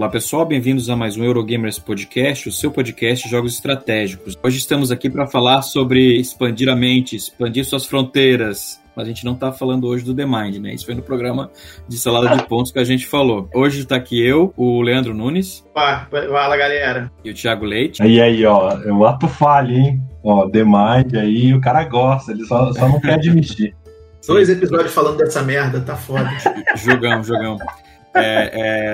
Olá pessoal, bem-vindos a mais um Eurogamers Podcast, o seu podcast de jogos estratégicos. Hoje estamos aqui para falar sobre expandir a mente, expandir suas fronteiras. Mas a gente não está falando hoje do The Mind, né? Isso foi no programa de salada de pontos que a gente falou. Hoje está aqui eu, o Leandro Nunes. Fala, galera. E o Thiago Leite. Aí, aí, ó, eu ato falha, hein? Ó, The Mind aí, o cara gosta, ele só, só não quer admitir. Dois episódios falando dessa merda, tá foda. jogão, jogão. É,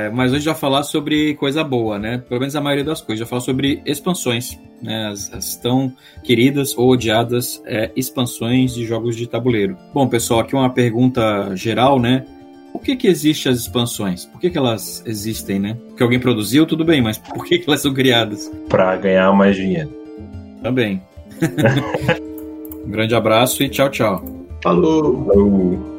é, mas hoje já falar sobre coisa boa, né? Pelo menos a maioria das coisas. Já falar sobre expansões, né? As, as tão queridas ou odiadas é, expansões de jogos de tabuleiro. Bom, pessoal, aqui uma pergunta geral, né? Por que que existem as expansões? Por que que elas existem, né? Porque alguém produziu, tudo bem, mas por que que elas são criadas? Para ganhar mais dinheiro. Também. um grande abraço e tchau, tchau. Falou. Falou.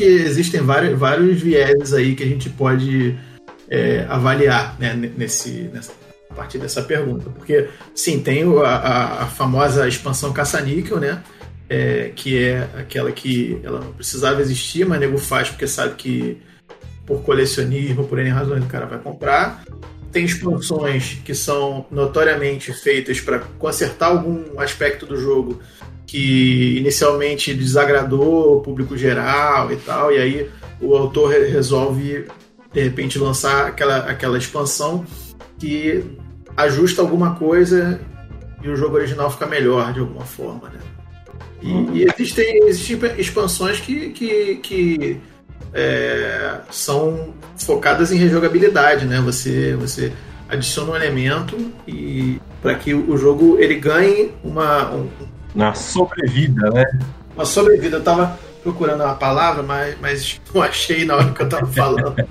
Que existem vários, vários vieses aí que a gente pode é, avaliar né, nesse, nessa, a partir dessa pergunta. Porque, sim, tem a, a famosa expansão caça-níquel, né? É, que é aquela que ela não precisava existir, mas nego faz porque sabe que por colecionismo, por N razões, o cara vai comprar. Tem expansões que são notoriamente feitas para consertar algum aspecto do jogo que inicialmente desagradou o público geral e tal, e aí o autor resolve de repente lançar aquela, aquela expansão que ajusta alguma coisa e o jogo original fica melhor de alguma forma, né? E, e existem, existem expansões que, que, que é, são focadas em rejogabilidade, né? Você, você adiciona um elemento e para que o jogo ele ganhe uma, um, na sobrevida, né? Uma sobrevida. Eu tava procurando uma palavra, mas, mas não achei na hora que eu tava falando.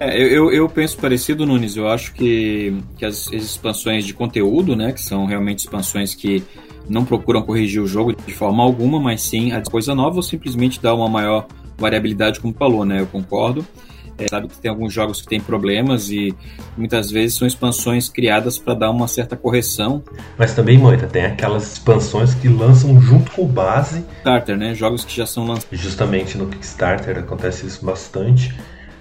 é, eu, eu penso parecido, Nunes. Eu acho que, que as, as expansões de conteúdo, né, que são realmente expansões que não procuram corrigir o jogo de forma alguma, mas sim a coisa nova ou simplesmente dar uma maior variabilidade, como falou, né? Eu concordo. É, sabe que tem alguns jogos que têm problemas e muitas vezes são expansões criadas para dar uma certa correção. Mas também, Moita, tem aquelas expansões que lançam junto com base. Kickstarter, né? Jogos que já são lançados. Justamente no Kickstarter acontece isso bastante.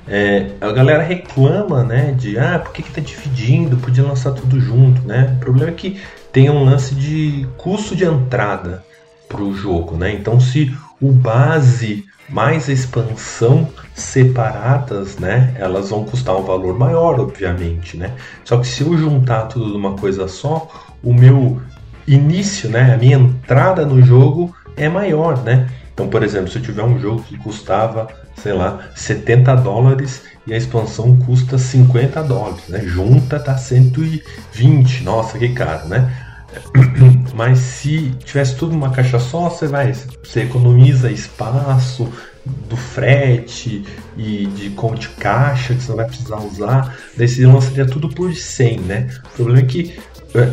É, a galera reclama, né, de ah, por que, que tá dividindo? Podia lançar tudo junto, né? O problema é que tem um lance de custo de entrada pro jogo, né? Então, se o base mais expansão separadas, né, elas vão custar um valor maior, obviamente, né? Só que se eu juntar tudo numa coisa só, o meu início, né, a minha entrada no jogo é maior, né? Então, por exemplo, se eu tiver um jogo que custava, sei lá, 70 dólares e a expansão custa 50 dólares, né? Junta tá 120. Nossa, que caro, né? Mas se tivesse tudo numa caixa só, você vai, você economiza espaço do frete e de conta de caixa que você não vai precisar usar. Daí você lançaria tudo por 100, né? O problema é que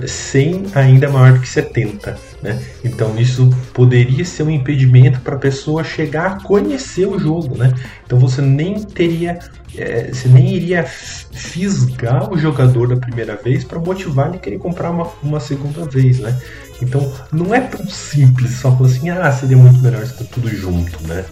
100 é, ainda maior do que 70, né? Então isso poderia ser um impedimento para a pessoa chegar a conhecer o jogo, né? Então você nem teria é, você nem iria fisgar o jogador da primeira vez para motivar ele a querer comprar uma, uma segunda vez, né? Então não é tão simples só falar assim, ah, seria muito melhor estar tudo junto, né?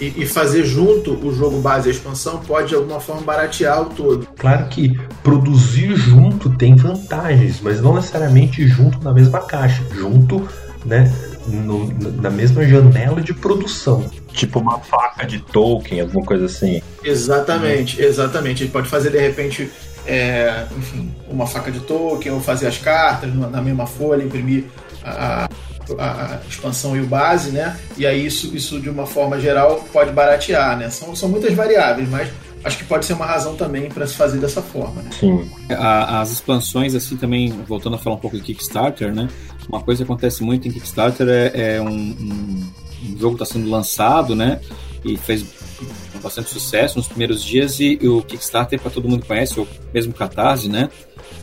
E, e, fazer junto o jogo base e a expansão pode de alguma forma baratear o todo. Claro que produzir junto tem vantagens, mas não necessariamente junto na mesma caixa, junto, né, no, na mesma janela de produção. Tipo uma faca de token, alguma coisa assim. Exatamente, exatamente. Ele pode fazer de repente é, enfim, uma faca de token ou fazer as cartas na mesma folha, imprimir a, a, expansão e o base, né? E aí isso, isso de uma forma geral pode baratear, né? São, são muitas variáveis, mas acho que pode ser uma razão também para se fazer dessa forma, né? Sim. as expansões, assim, também, voltando a falar um pouco de Kickstarter, né? Uma coisa que acontece muito em Kickstarter é, é um, um, jogo está sendo lançado, né? E fez bastante sucesso nos primeiros dias e, e o Kickstarter, para todo mundo conhece, ou mesmo Catarse, né?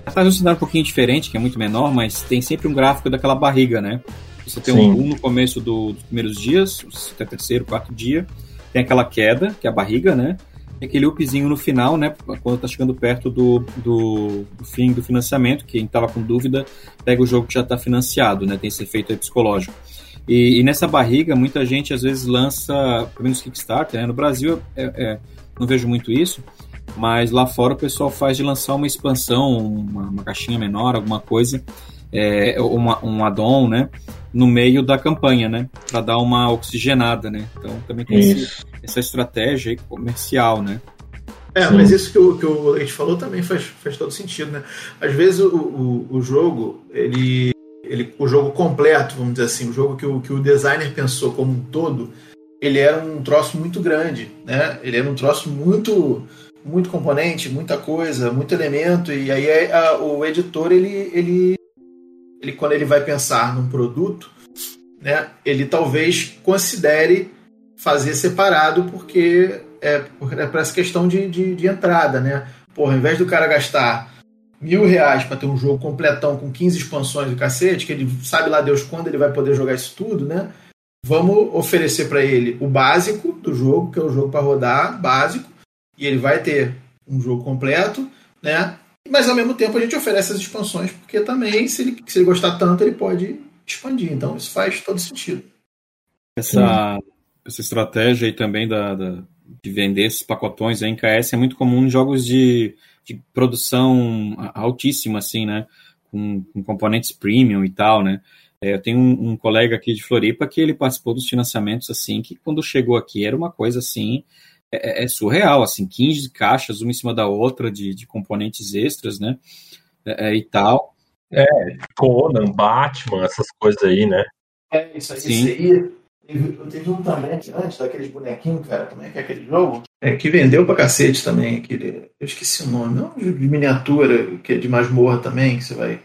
Catarse é um cenário um pouquinho diferente, que é muito menor, mas tem sempre um gráfico daquela barriga, né? Você tem Sim. um boom no começo do, dos primeiros dias, até terceiro, quarto dia. Tem aquela queda, que é a barriga, né? E aquele upzinho no final, né? Quando tá chegando perto do, do, do fim do financiamento, quem tava com dúvida, pega o jogo que já tá financiado, né? Tem esse efeito psicológico. E, e, nessa barriga, muita gente às vezes lança, pelo menos Kickstarter, né? No Brasil, é, é, não vejo muito isso, mas lá fora o pessoal faz de lançar uma expansão, uma, uma caixinha menor, alguma coisa, é, uma, um add-on, né? No meio da campanha, né? Para dar uma oxigenada, né? Então também tem esse, essa estratégia comercial, né? É, Sim. mas isso que o, que o Leite falou também faz, faz todo sentido, né? Às vezes o, o, o jogo, ele ele, o jogo completo, vamos dizer assim, o jogo que o, que o designer pensou como um todo, ele era um troço muito grande, né? Ele era um troço muito muito componente, muita coisa, muito elemento e aí é, a, o editor ele, ele ele quando ele vai pensar num produto, né? Ele talvez considere fazer separado porque é, é para essa questão de, de, de entrada, né? Porra, ao invés do cara gastar mil reais para ter um jogo completão com 15 expansões do cacete, que ele sabe lá Deus quando ele vai poder jogar isso tudo, né? Vamos oferecer para ele o básico do jogo, que é o jogo para rodar, básico, e ele vai ter um jogo completo, né? Mas ao mesmo tempo a gente oferece as expansões, porque também, se ele, se ele gostar tanto, ele pode expandir. Então isso faz todo sentido. Essa, essa estratégia aí também da, da, de vender esses pacotões em KS é muito comum em jogos de de produção altíssima, assim, né? Com, com componentes premium e tal, né? É, eu tenho um, um, colega aqui de Floripa que ele participou dos financiamentos, assim, que quando chegou aqui era uma coisa, assim, é, é, é surreal, assim, 15 caixas, uma em cima da outra, de, de componentes extras, né? É, é e tal. É, Conan, Batman, essas coisas aí, né? É, isso aí, Sim. isso aí Teve, teve um também antes daqueles bonequinhos, cara, como é que é aquele jogo? É, que vendeu pra cacete também, aquele. Eu esqueci o nome, não de miniatura, que é de masmorra também, que você vai.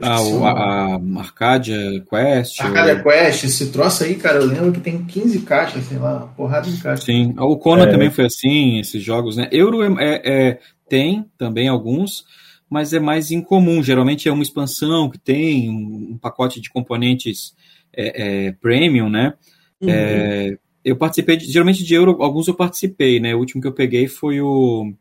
Ah, o, a, a Arcadia Quest. Arcadia ou... Quest, esse troço aí, cara, eu lembro que tem 15 caixas, sei lá, porrada de caixas. Sim, o Conan é. também foi assim, esses jogos, né? Euro é, é, é, tem também alguns, mas é mais incomum. Geralmente é uma expansão que tem um, um pacote de componentes é, é, premium, né? Uhum. É, eu participei, de, geralmente de euro, alguns eu participei, né? O último que eu peguei foi o.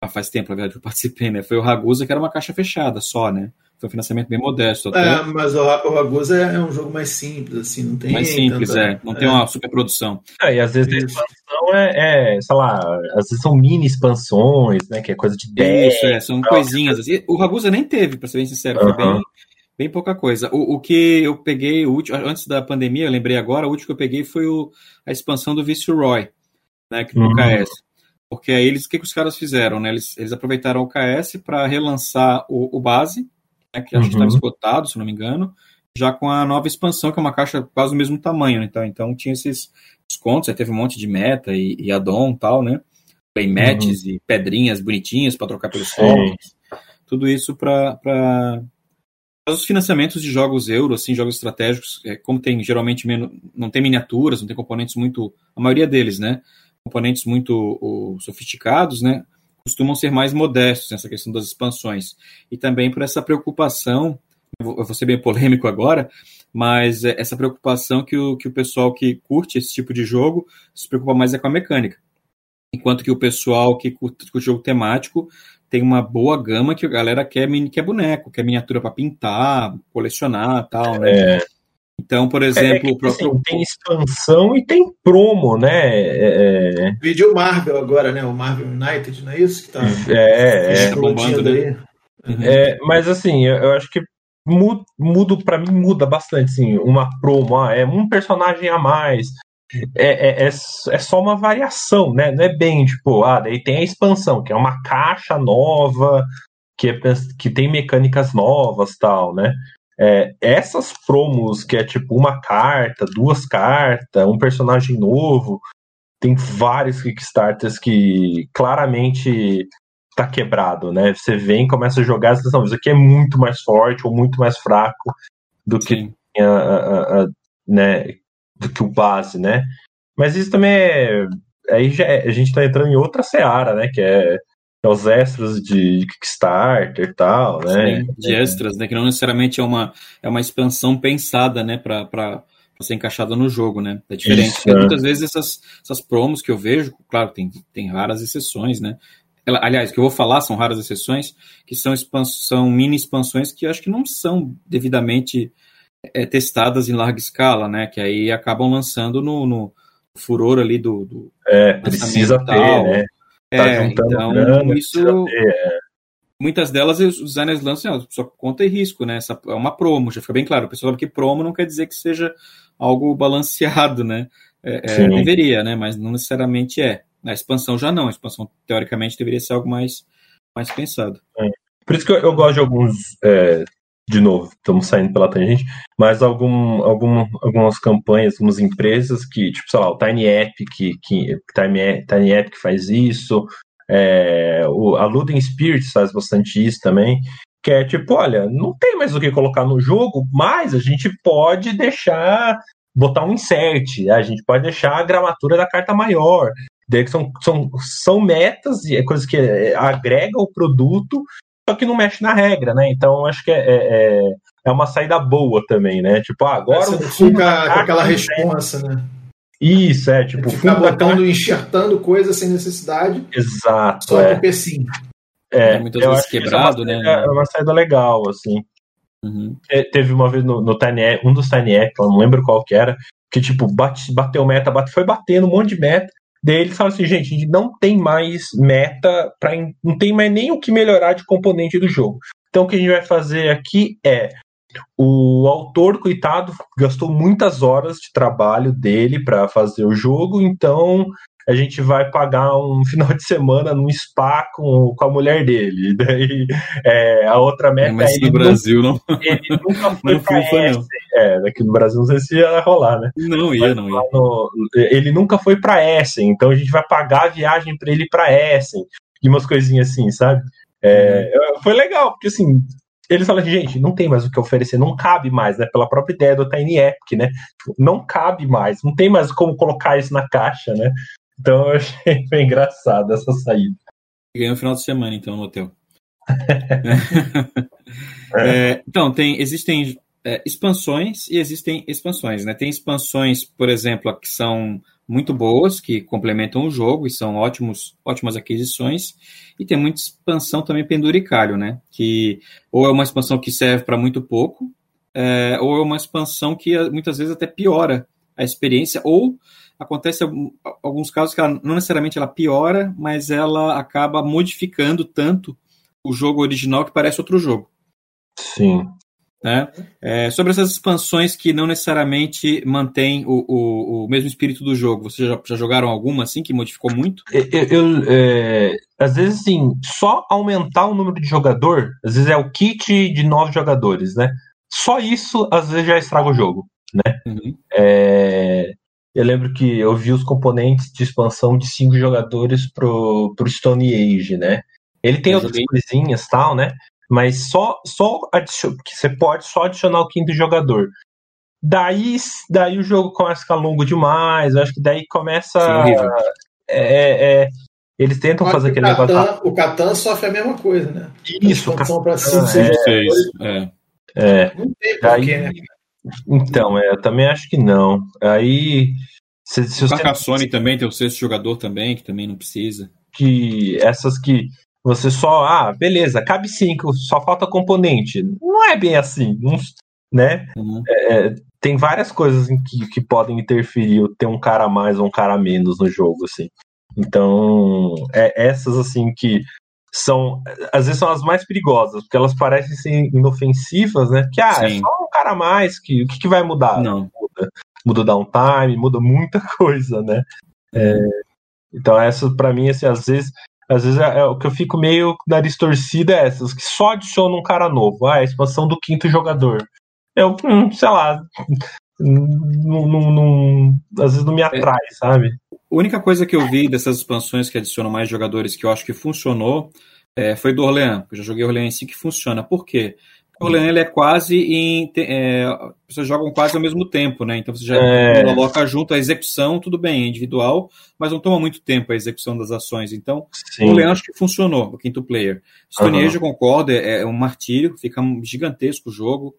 Ah, faz tempo, na verdade, que eu participei, né? Foi o Ragusa, que era uma caixa fechada só, né? Foi um financiamento bem modesto. Até. É, mas o, o Ragusa é, é um jogo mais simples, assim, não tem. Mais simples, tanta... é. Não é. tem uma superprodução. É, e às vezes Isso. a expansão é, é, sei lá, às vezes são mini expansões, né? Que é coisa de 10. Isso, é, são coisinhas. Assim. O Ragusa nem teve, pra ser bem sincero. Foi bem, Bem pouca coisa. O, o que eu peguei, o último, antes da pandemia, eu lembrei agora, o último que eu peguei foi o, a expansão do Roy, né, que uhum. KS. Porque aí eles, o que, que os caras fizeram, né? Eles, eles aproveitaram o KS para relançar o, o base, né, que acho que estava uhum. esgotado, se não me engano, já com a nova expansão, que é uma caixa quase do mesmo tamanho, então, então tinha esses descontos, aí teve um monte de meta e, e addon e tal, né? Playmats uhum. e pedrinhas bonitinhas para trocar pelos fogos. Tudo isso para os financiamentos de jogos euro, assim, jogos estratégicos, é, como tem geralmente menos, não tem miniaturas, não tem componentes muito, a maioria deles, né, componentes muito o, sofisticados, né, costumam ser mais modestos nessa questão das expansões. E também por essa preocupação, eu vou, ser bem polêmico agora, mas é, essa preocupação que o, que o pessoal que curte esse tipo de jogo se preocupa mais é com a mecânica. Enquanto que o pessoal que curte, o jogo temático tem uma boa gama que a galera quer, quer boneco, quer miniatura para pintar, colecionar tal, né? É. Então, por exemplo, é, é próprio... assim, tem expansão e tem promo, né? É... é. Vídeo Marvel agora, né? O Marvel United, não é isso que tá é, é, bombando, né? Uhum. é, mas assim, eu, eu acho que muda, muda para mim muda bastante, assim, uma promo, ah, é um personagem a mais, é, é, é, é, só uma variação, né? Não é bem tipo, ah, daí tem a expansão, que é uma caixa nova, que, é, que tem mecânicas novas tal, né? É, essas promos que é tipo uma carta, duas cartas, um personagem novo, tem vários Kickstarters que claramente tá quebrado, né? Você vem começa a jogar, você não, isso aqui é muito mais forte ou muito mais fraco do que a, a, a, né, do que o base, né? Mas isso também é. Aí já, é, a gente está entrando em outra seara, né? Que é os extras de Kickstarter e tal, né? Sim, de extras, né? Que não necessariamente é uma, é uma expansão pensada, né? Para ser encaixada no jogo, né? É diferente. Isso, é. Muitas vezes essas, essas promos que eu vejo, claro, tem, tem raras exceções, né? Aliás, o que eu vou falar são raras exceções, que são, são mini expansões que eu acho que não são devidamente é, testadas em larga escala, né? Que aí acabam lançando no, no furor ali do. do é, precisa ter, né? Tá é, então grana, isso. É. Muitas delas os designers lançam assim, só conta e risco, né? Essa é uma promo, já fica bem claro. O pessoal sabe que promo não quer dizer que seja algo balanceado, né? É, é, deveria, né? Mas não necessariamente é. A expansão já não. A expansão, teoricamente, deveria ser algo mais, mais pensado. É. Por isso que eu, eu gosto de alguns é, de novo, estamos saindo pela tangente, mas algum, algum, algumas campanhas, algumas empresas que, tipo, sei lá, o Tiny App, que, que Tiny, Tiny App que faz isso, é, o, a Ludden Spirits faz bastante isso também, que é tipo, olha, não tem mais o que colocar no jogo, mas a gente pode deixar, botar um insert, a gente pode deixar a gramatura da carta maior, são, são, são metas e é coisas que agregam o produto só que não mexe na regra, né? Então acho que é, é, é, é uma saída boa também, né? Tipo, ah, agora. Você fica com aquela resposta, né? Isso, é, tipo. Ficar botando, enxertando coisas sem necessidade. Exato. Só é. pecinho. É, é muitas vezes quebrado, é uma, né? É uma saída legal, assim. Uhum. Teve uma vez no, no Tiny um dos Tiny eu não lembro qual que era, que tipo, bate, bateu meta, bate, foi batendo um monte de meta, Daí falam assim, gente, a gente não tem mais meta, pra, não tem mais nem o que melhorar de componente do jogo. Então o que a gente vai fazer aqui é o autor, coitado, gastou muitas horas de trabalho dele para fazer o jogo, então a gente vai pagar um final de semana num spa com, com a mulher dele. Daí é, a outra meta é. Mas no Brasil não. Ele nunca foi não pra foi, Essen. É, aqui no Brasil não sei se ia rolar, né? Não ia, Mas, não ia. No, ele nunca foi pra Essen, então a gente vai pagar a viagem para ele para Essen. E umas coisinhas assim, sabe? É, uhum. Foi legal, porque assim, eles falam assim, gente, não tem mais o que oferecer, não cabe mais, né? Pela própria ideia do Tiny Epic, né? Não cabe mais, não tem mais como colocar isso na caixa, né? Então eu achei bem engraçado essa saída. Ganhei um final de semana, então, no hotel. é, então, tem, existem é, expansões e existem expansões, né? Tem expansões, por exemplo, que são muito boas, que complementam o jogo e são ótimos, ótimas aquisições, e tem muita expansão também penduricalho, né? Que ou é uma expansão que serve para muito pouco, é, ou é uma expansão que muitas vezes até piora a experiência, ou acontece alguns casos que ela, não necessariamente ela piora, mas ela acaba modificando tanto o jogo original que parece outro jogo. Sim. Né? É, sobre essas expansões que não necessariamente mantêm o, o, o mesmo espírito do jogo, vocês já, já, jogaram alguma assim que modificou muito? Eu, eu é, às vezes, sim, só aumentar o número de jogador, às vezes é o kit de nove jogadores, né? Só isso, às vezes, já estraga o jogo, né? Uhum. É, eu lembro que eu vi os componentes de expansão de cinco jogadores pro, pro Stone Age, né? Ele tem outras coisinhas tal, né? Mas só, só você pode só adicionar o quinto jogador. Daí, daí o jogo começa a ficar longo demais. Eu acho que daí começa. É, é, é, eles tentam Mas fazer aquele Catan, negócio. O Catan sofre a mesma coisa, né? Isso, o Catan. Pra cinco, é, é, é. Não tem porquê, né? Então, é, eu também acho que não. Aí. Se, se o Carcassonne tem... também tem o sexto jogador também, que também não precisa. Que essas que você só, ah, beleza, cabe cinco, só falta componente. Não é bem assim, não, né? Uhum. É, é tem várias coisas em que, que podem interferir ter um cara a mais ou um cara a menos no jogo, assim. Então, é essas assim que são às vezes são as mais perigosas, porque elas parecem ser inofensivas, né? Que ah, é Sim. é só um cara a mais, que o que, que vai mudar? Não. Muda, muda o downtime, muda muita coisa, né? É, então essa para mim assim, às vezes às vezes é, é, o que eu fico meio nariz torcida é essas, que só adicionam um cara novo. Ah, a expansão do quinto jogador. Eu, hum, sei lá, não, não, não, às vezes não me atrai, é. sabe? A única coisa que eu vi dessas expansões que adicionam mais jogadores que eu acho que funcionou é, foi do Orleans. Eu já joguei Orleans em si que funciona. Por quê? O Leão ele é quase em. É, vocês jogam quase ao mesmo tempo, né? Então você já é... coloca junto a execução, tudo bem, é individual, mas não toma muito tempo a execução das ações. Então, Sim. o Leão acho que funcionou, o quinto player. Stone uhum. Age, eu concordo, é, é, um martírio, fica gigantesco o jogo.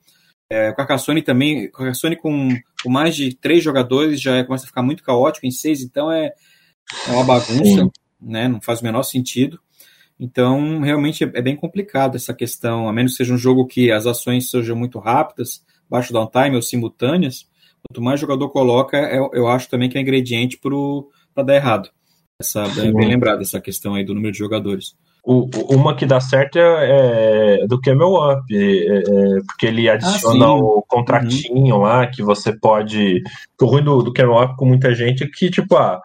É, Carcassonne também, Carcassonne com, com mais de três jogadores já é, começa a ficar muito caótico, em seis, então é, é uma bagunça, né? Não faz o menor sentido. Então, realmente é, é bem complicado essa questão, a menos que seja um jogo que as ações sejam muito rápidas, baixo downtime ou simultâneas, quanto mais jogador coloca, eu, eu acho também que é ingrediente para dar errado. Essa, bem, bem lembrado essa questão aí do número de jogadores. O, uma que dá certo é, é do Camel Up, é, é, porque ele adiciona ah, o contratinho uhum. lá que você pode. O ruim do, do Camel Up com muita gente é que, tipo, ah,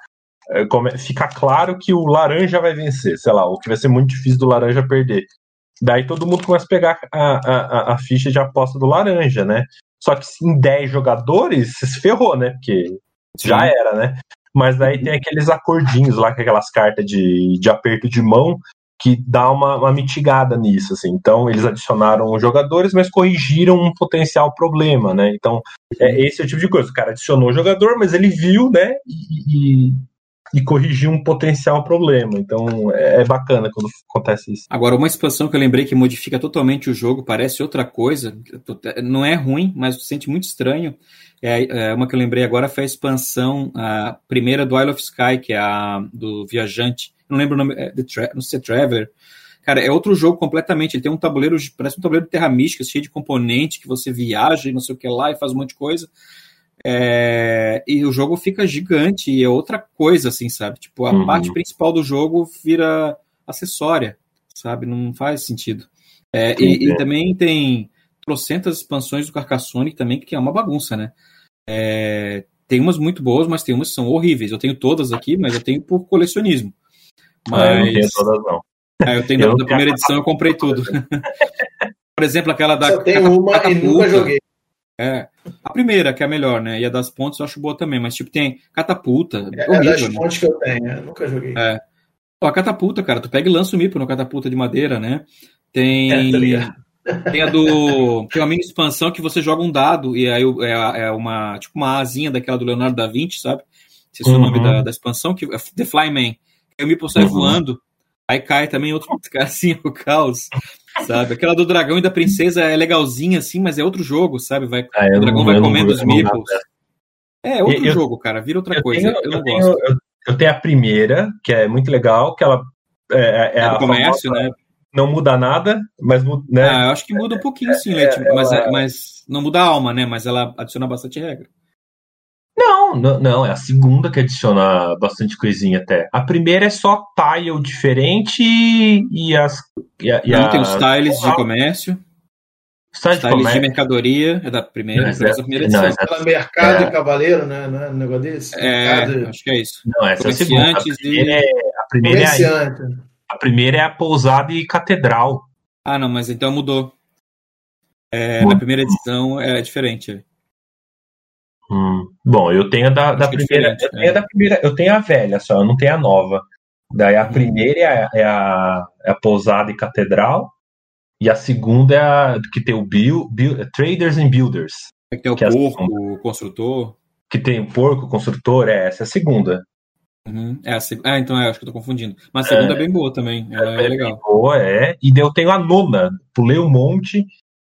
é, fica claro que o laranja vai vencer, sei lá, o que vai ser muito difícil do laranja perder. Daí todo mundo começa a pegar a, a, a ficha de aposta do laranja, né? Só que em 10 jogadores, você se ferrou, né? Porque Sim. já era, né? Mas daí tem aqueles acordinhos lá, com aquelas cartas de, de aperto de mão, que dá uma, uma mitigada nisso, assim. Então, eles adicionaram os jogadores, mas corrigiram um potencial problema, né? Então, é, esse é o tipo de coisa. O cara adicionou o jogador, mas ele viu, né? E, e corrigir um potencial problema. Então é, é bacana quando acontece isso. Agora, uma expansão que eu lembrei que modifica totalmente o jogo, parece outra coisa, não é ruim, mas se sente muito estranho. É, é, uma que eu lembrei agora foi a expansão, a primeira do Isle of Sky, que é a do Viajante. Não lembro o nome, é, não sei, Traveler. Cara, é outro jogo completamente. Ele tem um tabuleiro, parece um tabuleiro de terra mística, cheio de componente, que você viaja e não sei o que lá e faz um monte de coisa. É, e o jogo fica gigante e é outra coisa, assim, sabe? Tipo, a uhum. parte principal do jogo vira acessória, sabe? Não faz sentido. É, e, e, também tem trocentas expansões do Carcassonne também, que é uma bagunça, né? É, tem umas muito boas, mas tem umas que são horríveis. Eu tenho todas aqui, mas eu tenho por colecionismo. Mas... Ah, eu não tenho todas, não. É, eu tenho eu da, da primeira edição, eu comprei tudo. por exemplo, aquela da. Só tenho uma e nunca joguei. É. A primeira, que é a melhor, né? E a das pontes eu acho boa também, mas tipo, tem catapulta. É, horrível, é das né? pontes que eu tenho, eu nunca joguei. É. Pô, a catapulta, cara, tu pega e lança o mipo no catapulta de madeira, né? Tem. É, tá tem a do. Tem uma mini expansão que você joga um dado e aí é, é uma. Tipo uma asinha daquela do Leonardo da Vinci, sabe? Esse é o nome uhum. da, da expansão, que é The Flyman. Aí o mipo sai uhum. voando, aí cai também outro assim, o caos sabe? Aquela do dragão e da princesa é legalzinha, assim, mas é outro jogo, sabe? Vai, ah, o dragão vai comendo os meeples. É outro eu, jogo, cara, vira outra coisa. Tenho, eu não eu gosto. Tenho, eu, tenho a primeira, que é muito legal, que ela é, é, é a comércio, famosa, né? Não muda nada, mas né? Ah, eu acho que muda um pouquinho, sim, é, Leite, mas, ela... mas não muda a alma, né? Mas ela adiciona bastante regra. Não, não, não, é a segunda que adiciona bastante coisinha até. A primeira é só tile diferente e as. E a, e não, a... tem os styles de comércio. Styles, de, de mercadoria, é da primeira, não, é, primeira edição. Não, é, mercado é, e cavaleiro, né? Não é um negócio desse? É, mercado... acho que é isso. Não, essa é a segunda. A primeira, é, a, primeira é a, a primeira é a pousada e catedral. Ah, não, mas então mudou. É, na primeira edição é diferente. Hum. Bom, eu tenho a da, da é primeira. Eu tenho a da primeira, eu tenho a velha só, eu não tenho a nova. Daí a hum. primeira é a, é a, é a pousada e catedral. E a segunda é a que tem o build, build, Traders and Builders. É que tem o que é porco, é o construtor. Que tem o porco, o construtor, é essa é a segunda. Uhum. É a seg... Ah, então é, acho que eu tô confundindo. Mas a segunda é, é bem boa também. Ela é, é legal. boa, é. E daí eu tenho a nona. Pulei um monte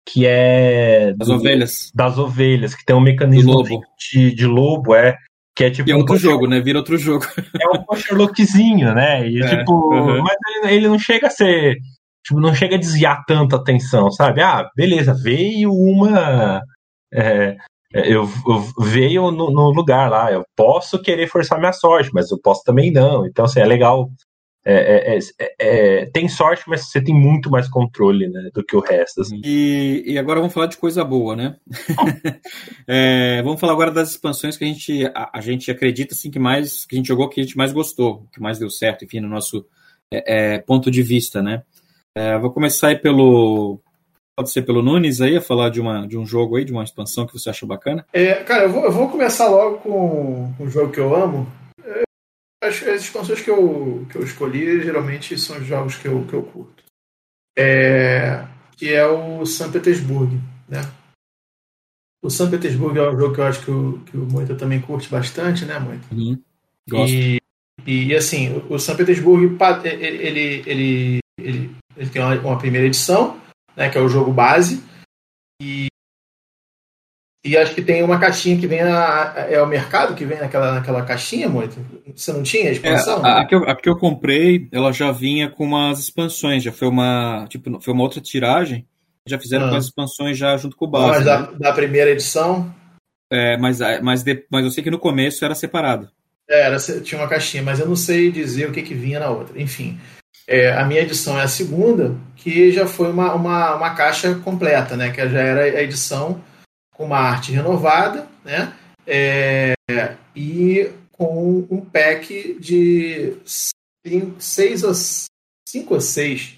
que é. Das do, ovelhas. Das ovelhas, que tem um mecanismo de, de lobo, é. Que é tipo. E é outro um jogo, né? Vira outro jogo. É um Sherlockzinho, né? E é, tipo. Uhum. Mas ele, ele, não chega a ser. Tipo, não chega a desviar tanta atenção, sabe? Ah, beleza, veio uma. É eu, eu, veio no, no, lugar lá. Eu posso querer forçar minha sorte, mas eu posso também não. Então, assim, é legal é é, é, é, é, tem sorte, mas você tem muito mais controle né, do que o resto. Assim. E, e, agora vamos falar de coisa boa, né? vamos falar agora das expansões que a gente, a, a, gente acredita assim, que mais que a gente jogou, que a gente mais gostou, que mais deu certo, enfim, no nosso ponto de vista, né? vou começar aí pelo. Pode ser pelo Nunes aí, a falar de, uma, de um jogo aí, de uma expansão que você acha bacana? cara, eu vou, eu vou começar logo com, com um jogo que eu amo, as, as expansões que eu, que eu escolhi geralmente são os jogos que eu, que eu curto. É, que é o São Petersburgo, né? O São Petersburgo é um jogo que eu acho que o, que o Moita também curte bastante, né, Moita? Uhum. Gosto. E, e assim, o São Petersburgo ele, ele, ele, ele tem uma, uma, primeira edição, né, que é o jogo base, e acho que tem uma caixinha que vem na, é o mercado que vem naquela, naquela caixinha, muito. Você não tinha a expansão? É, a, a, que eu, a que eu comprei, ela já vinha com umas expansões, já foi uma tipo foi uma outra tiragem já fizeram ah. com as expansões já junto com o base. Mas da, né? da primeira edição? É, mas, mas, de, mas eu sei que no começo era separado. É, era, tinha uma caixinha, mas eu não sei dizer o que, que vinha na outra. Enfim, é, a minha edição é a segunda, que já foi uma, uma, uma caixa completa, né? Que já era a edição uma arte renovada, né? É, e com um pack de seis ou cinco ou seis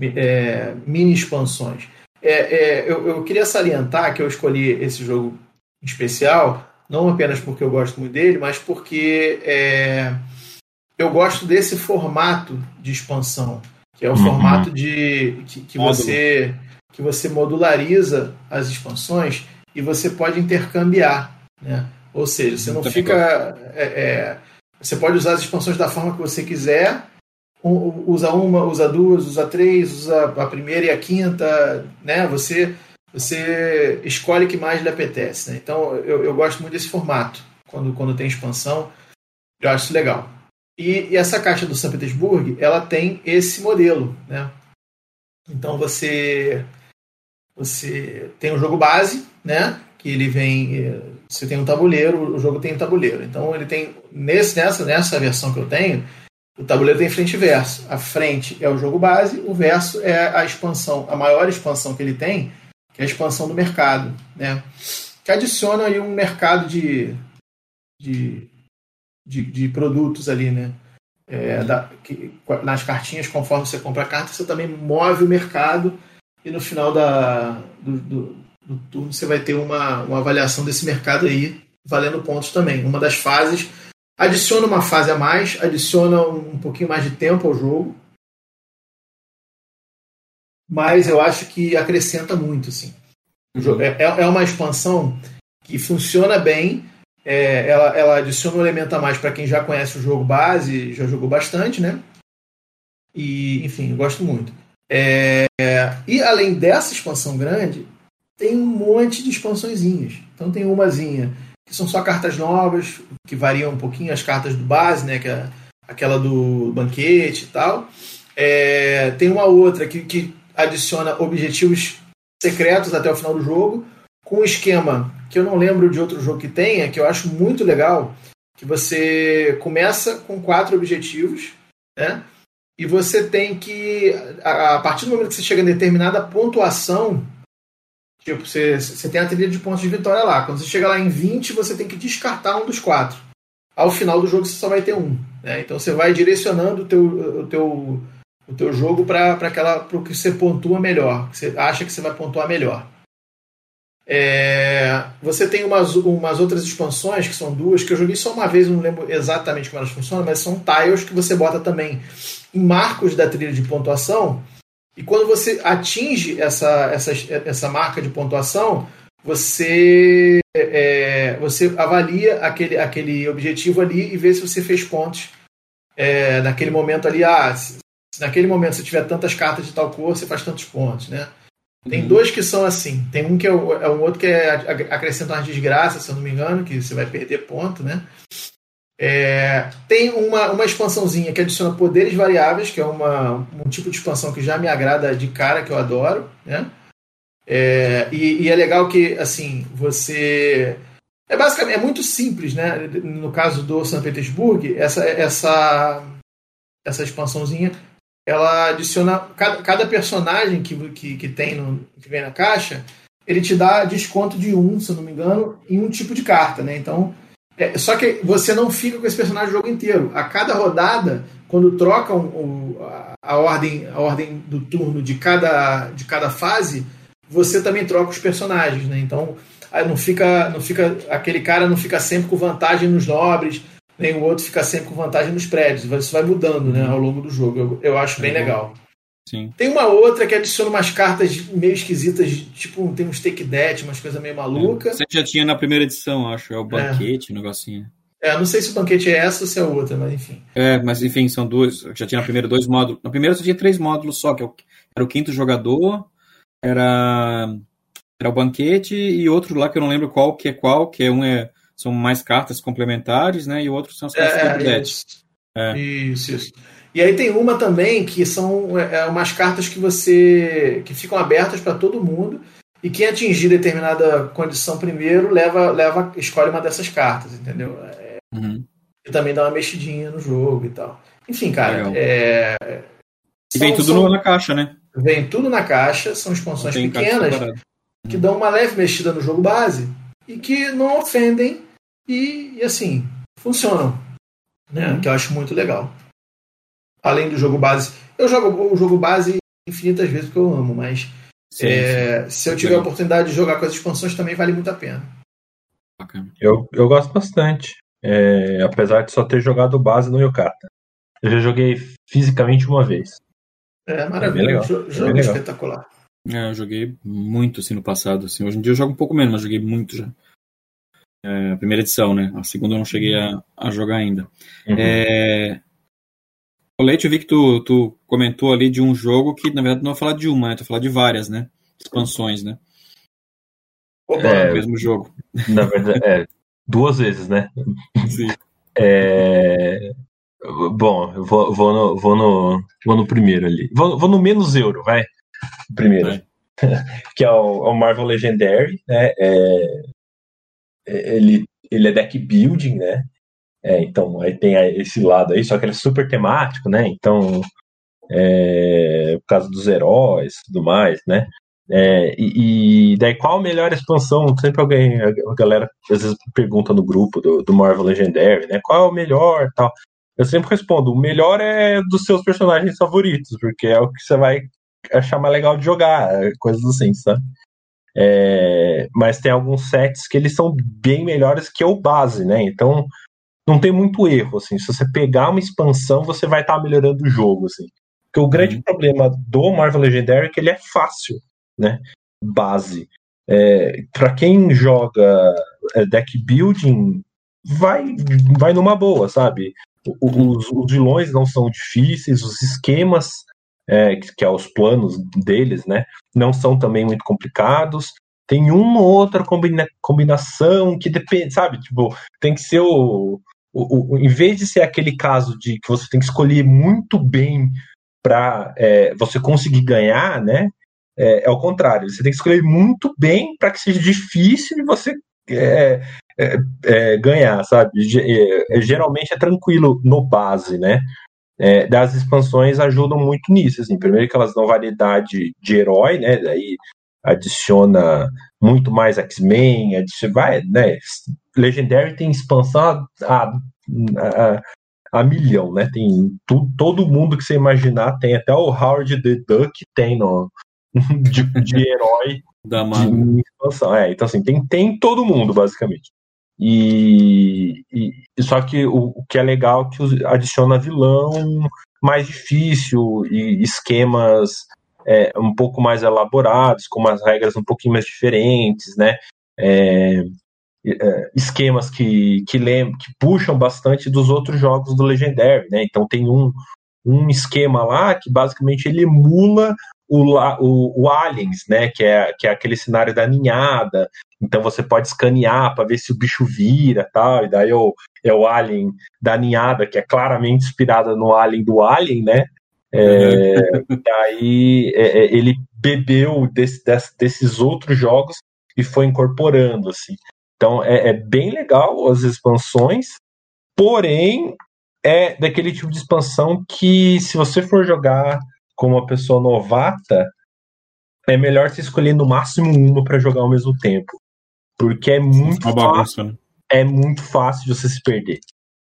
é, mini expansões. É, é, eu, eu, queria salientar que eu escolhi esse jogo especial, não apenas porque eu gosto muito dele, mas porque é, eu gosto desse formato de expansão, que é o uhum. formato de que, que você que você modulariza as expansões e você pode intercambiar, né? Ou seja, você não Muito fica é, é, você pode usar as expansões da forma que você quiser usa uma, usa duas, usa três, usa a primeira e a quinta, né? Você você escolhe que mais lhe apetece, né? Então eu, eu gosto muito desse formato quando quando tem expansão, eu acho isso legal. E, e essa caixa do São Petersburgo, ela tem esse modelo, né? Então você você tem o jogo base, né? Que ele vem, eh, você tem um tabuleiro, o jogo tem um tabuleiro. Então ele tem nesse nessa nessa versão que eu tenho, o tabuleiro tem frente e verso. A frente é o jogo base, o verso é a expansão, a maior expansão que ele tem, que é a expansão do mercado, né? Que adiciona aí um mercado de, de, de, de produtos ali, né? É, da, que, nas cartinhas, conforme você compra a carta, você também move o mercado e no final da, do, do, do turno você vai ter uma, uma avaliação desse mercado aí, valendo pontos também. Uma das fases Adiciona uma fase a mais, adiciona um pouquinho mais de tempo ao jogo. Mas eu acho que acrescenta muito, sim. É, é, é uma expansão que funciona bem. É, ela, ela adiciona um elemento a mais para quem já conhece o jogo base, já jogou bastante, né? E, enfim, eu gosto muito. É, e além dessa expansão grande, tem um monte de expansõezinhas. Então tem umazinha que são só cartas novas, que variam um pouquinho as cartas do base, né? Que é aquela do banquete e tal. É, tem uma outra que, que adiciona objetivos secretos até o final do jogo, com um esquema que eu não lembro de outro jogo que tenha, que eu acho muito legal, que você começa com quatro objetivos, né? E você tem que, a, a partir do momento que você chega em determinada pontuação Tipo, você, você tem a trilha de pontos de vitória lá. Quando você chega lá em 20, você tem que descartar um dos quatro. Ao final do jogo, você só vai ter um. Né? Então, você vai direcionando o teu, o teu, o teu jogo para o que você pontua melhor. Que você acha que você vai pontuar melhor. É, você tem umas, umas outras expansões, que são duas, que eu joguei só uma vez, não lembro exatamente como elas funcionam, mas são tiles que você bota também em marcos da trilha de pontuação e quando você atinge essa, essa, essa marca de pontuação, você, é, você avalia aquele, aquele objetivo ali e vê se você fez pontos é, naquele momento ali. Ah, se, se naquele momento você tiver tantas cartas de tal cor, você faz tantos pontos, né? Tem uhum. dois que são assim. Tem um que é, é um outro que é acrescenta umas desgraças, se eu não me engano, que você vai perder ponto, né? É, tem uma, uma expansãozinha que adiciona poderes variáveis, que é uma, um tipo de expansão que já me agrada de cara, que eu adoro, né? É, e, e, é legal que, assim, você... É basicamente, é muito simples, né? No caso do São Petersburgo, essa, essa, essa expansãozinha, ela adiciona... Cada, cada personagem que, que, que tem no, que vem na caixa, ele te dá desconto de um, se não me engano, em um tipo de carta, né? Então é, só que você não fica com esse personagem o jogo inteiro. A cada rodada, quando trocam o, a, ordem, a ordem do turno de cada, de cada fase, você também troca os personagens, né? Então não fica, não fica aquele cara não fica sempre com vantagem nos nobres, nem o outro fica sempre com vantagem nos prédios. Isso vai mudando, né, ao longo do jogo. Eu, eu acho bem legal. Sim. Tem uma outra que adiciona umas cartas meio esquisitas, tipo, tem uns take death, umas coisas meio malucas. Você já tinha na primeira edição, acho. É o banquete, o negocinho. É, não sei se o banquete é essa ou se é outra, mas enfim. É, mas enfim, são duas. Eu já tinha na primeira dois módulos. Na primeira só tinha três módulos só, que é era o quinto jogador, era, era o banquete e outro lá que eu não lembro qual que é qual, que é um é são mais cartas complementares, né? E o outro são as cartas É, death. isso. É. Isso, isso. E aí tem uma também que são é, umas cartas que você que ficam abertas para todo mundo e quem atingir determinada condição primeiro leva leva escolhe uma dessas cartas, entendeu? É, Uhum. e também dá uma mexidinha no jogo e tal. Enfim, cara, é, E vem são- tudo são- na caixa, né? vem tudo na caixa, são expansões pequenas que dão uma leve mexida no jogo base e que não ofendem e, e, assim, funcionam. Né? Uhum. Que eu acho muito legal. Além do jogo base. Eu jogo o jogo base infinitas vezes porque eu amo, mas Sim, é, se eu tiver a oportunidade de jogar com as expansões também vale muito a pena. bacana. Eu, eu gosto bastante. É, apesar de só ter jogado base no Yokata. Eu já joguei fisicamente uma vez. É legal. Jo- É jogo espetacular. É, eu joguei muito assim no passado. Assim. Hoje em dia eu jogo um pouco menos, mas joguei muito já. É, a primeira edição, né? A segunda eu não cheguei a, a jogar ainda. Uhum. É... O Leite, eu vi que tu, tu comentou ali de um jogo que, na verdade, não é falar de uma, né? Tu falar de várias, né? Expansões, né? Opa, É. O mesmo jogo. Na verdade, é, duas vezes, né? Sim. É, Bom, eu vou, vou, no, vou, no, vou no primeiro ali. Vou, vou no menos euro, vai. Primeiro. Vai. que é o, é o Marvel Legendary, né? É, é- ele, ele é deck building, né? É, então, aí tem esse lado aí, só que ele é super temático, né? Então, é, por causa dos heróis e tudo mais, né? É, e, e daí, qual a melhor expansão? Sempre alguém, a galera às vezes pergunta no grupo do, do Marvel Legendary, né? Qual é o melhor tal. Eu sempre respondo, o melhor é dos seus personagens favoritos, porque é o que você vai achar mais legal de jogar, coisas assim, sabe? É, mas tem alguns sets que eles são bem melhores que o base, né? Então não tem muito erro, assim. Se você pegar uma expansão, você vai estar melhorando o jogo, assim. Porque o grande Uhum. problema do Marvel Legendary é que ele é fácil, né? Base. É, para quem joga é, deck building, vai, vai numa boa, sabe? Os, os vilões não são difíceis, os esquemas, é, que, que é os planos deles, né? Não são também muito complicados. Tem uma ou outra combina- combinação que depende, sabe? Tipo, tem que ser o, o, o- Em vez de ser aquele caso de que você tem que escolher muito bem para você conseguir ganhar, né? É, é o contrário. Você tem que escolher muito bem para que seja difícil de você é, é, é, ganhar, sabe? É, geralmente é tranquilo no base, né? É, das expansões ajudam muito nisso. Assim. Primeiro que elas dão variedade de herói, né? Daí adiciona muito mais X-Men, adiciona, vai, né? Legendary tem expansão a, a, a milhão, né? Tem tu, todo mundo que você imaginar tem, até o Howard the Duck tem no, de, de herói Da de expansão. É, então assim, tem, tem todo mundo, basicamente. E, e- só que o, o que é legal é que adiciona vilão mais difícil e esquemas é, um pouco mais elaborados, com umas regras um pouquinho mais diferentes, né? É, é, esquemas que, que, que puxam bastante dos outros jogos do Legendary, né? Então tem um, um esquema lá que basicamente ele emula o, o, o Aliens, né? Que é, que é aquele cenário da ninhada. Então você pode escanear para ver se o bicho vira tal. E daí é o, é o Alien da ninhada, que é claramente inspirada no Alien do Alien, né? É, Daí é, é, ele bebeu desse- desse- desses outros jogos e foi incorporando, assim. Então é, é bem legal as expansões, porém é daquele tipo de expansão que se você for jogar com uma pessoa novata, é melhor você escolher no máximo uma para jogar ao mesmo tempo. Porque é muito Uma fácil bagunça, né? é muito fácil de você se perder.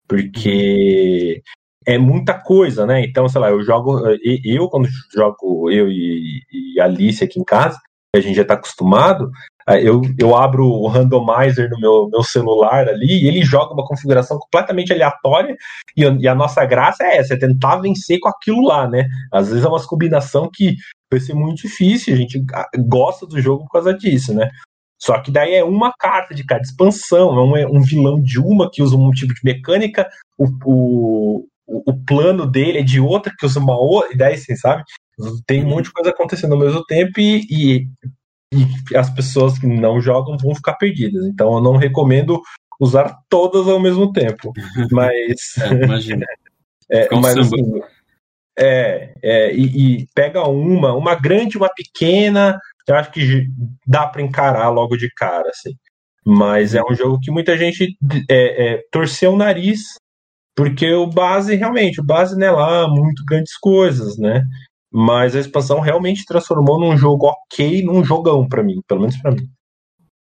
Porque é muita coisa, né? Então, sei lá, eu jogo. Eu, quando jogo, eu e, e a Alice aqui em casa, a gente já tá acostumado, eu, eu abro o randomizer no meu, meu celular ali e ele joga uma configuração completamente aleatória e, e, a nossa graça é essa, é tentar vencer com aquilo lá, né? Às vezes é uma combinação que vai ser muito difícil, a gente gosta do jogo por causa disso, né? Só que daí é uma carta de cada expansão, é um, é um vilão de uma que usa um tipo de mecânica, o, o, o plano dele é de outra que usa uma outra, e daí assim, sabe? Tem um monte de coisa acontecendo ao mesmo tempo e, e, e as pessoas que não jogam vão ficar perdidas. Então eu não recomendo usar todas ao mesmo tempo. Mas. É, imagina. é, mas assim, é, é e, e, pega uma, uma grande, uma pequena, eu acho que dá para encarar logo de cara, assim. Mas é um jogo que muita gente é, é, torceu o nariz, porque o base, realmente, o base não é lá muito grandes coisas, né? Mas a expansão realmente transformou num jogo ok, num jogão para mim, pelo menos para mim.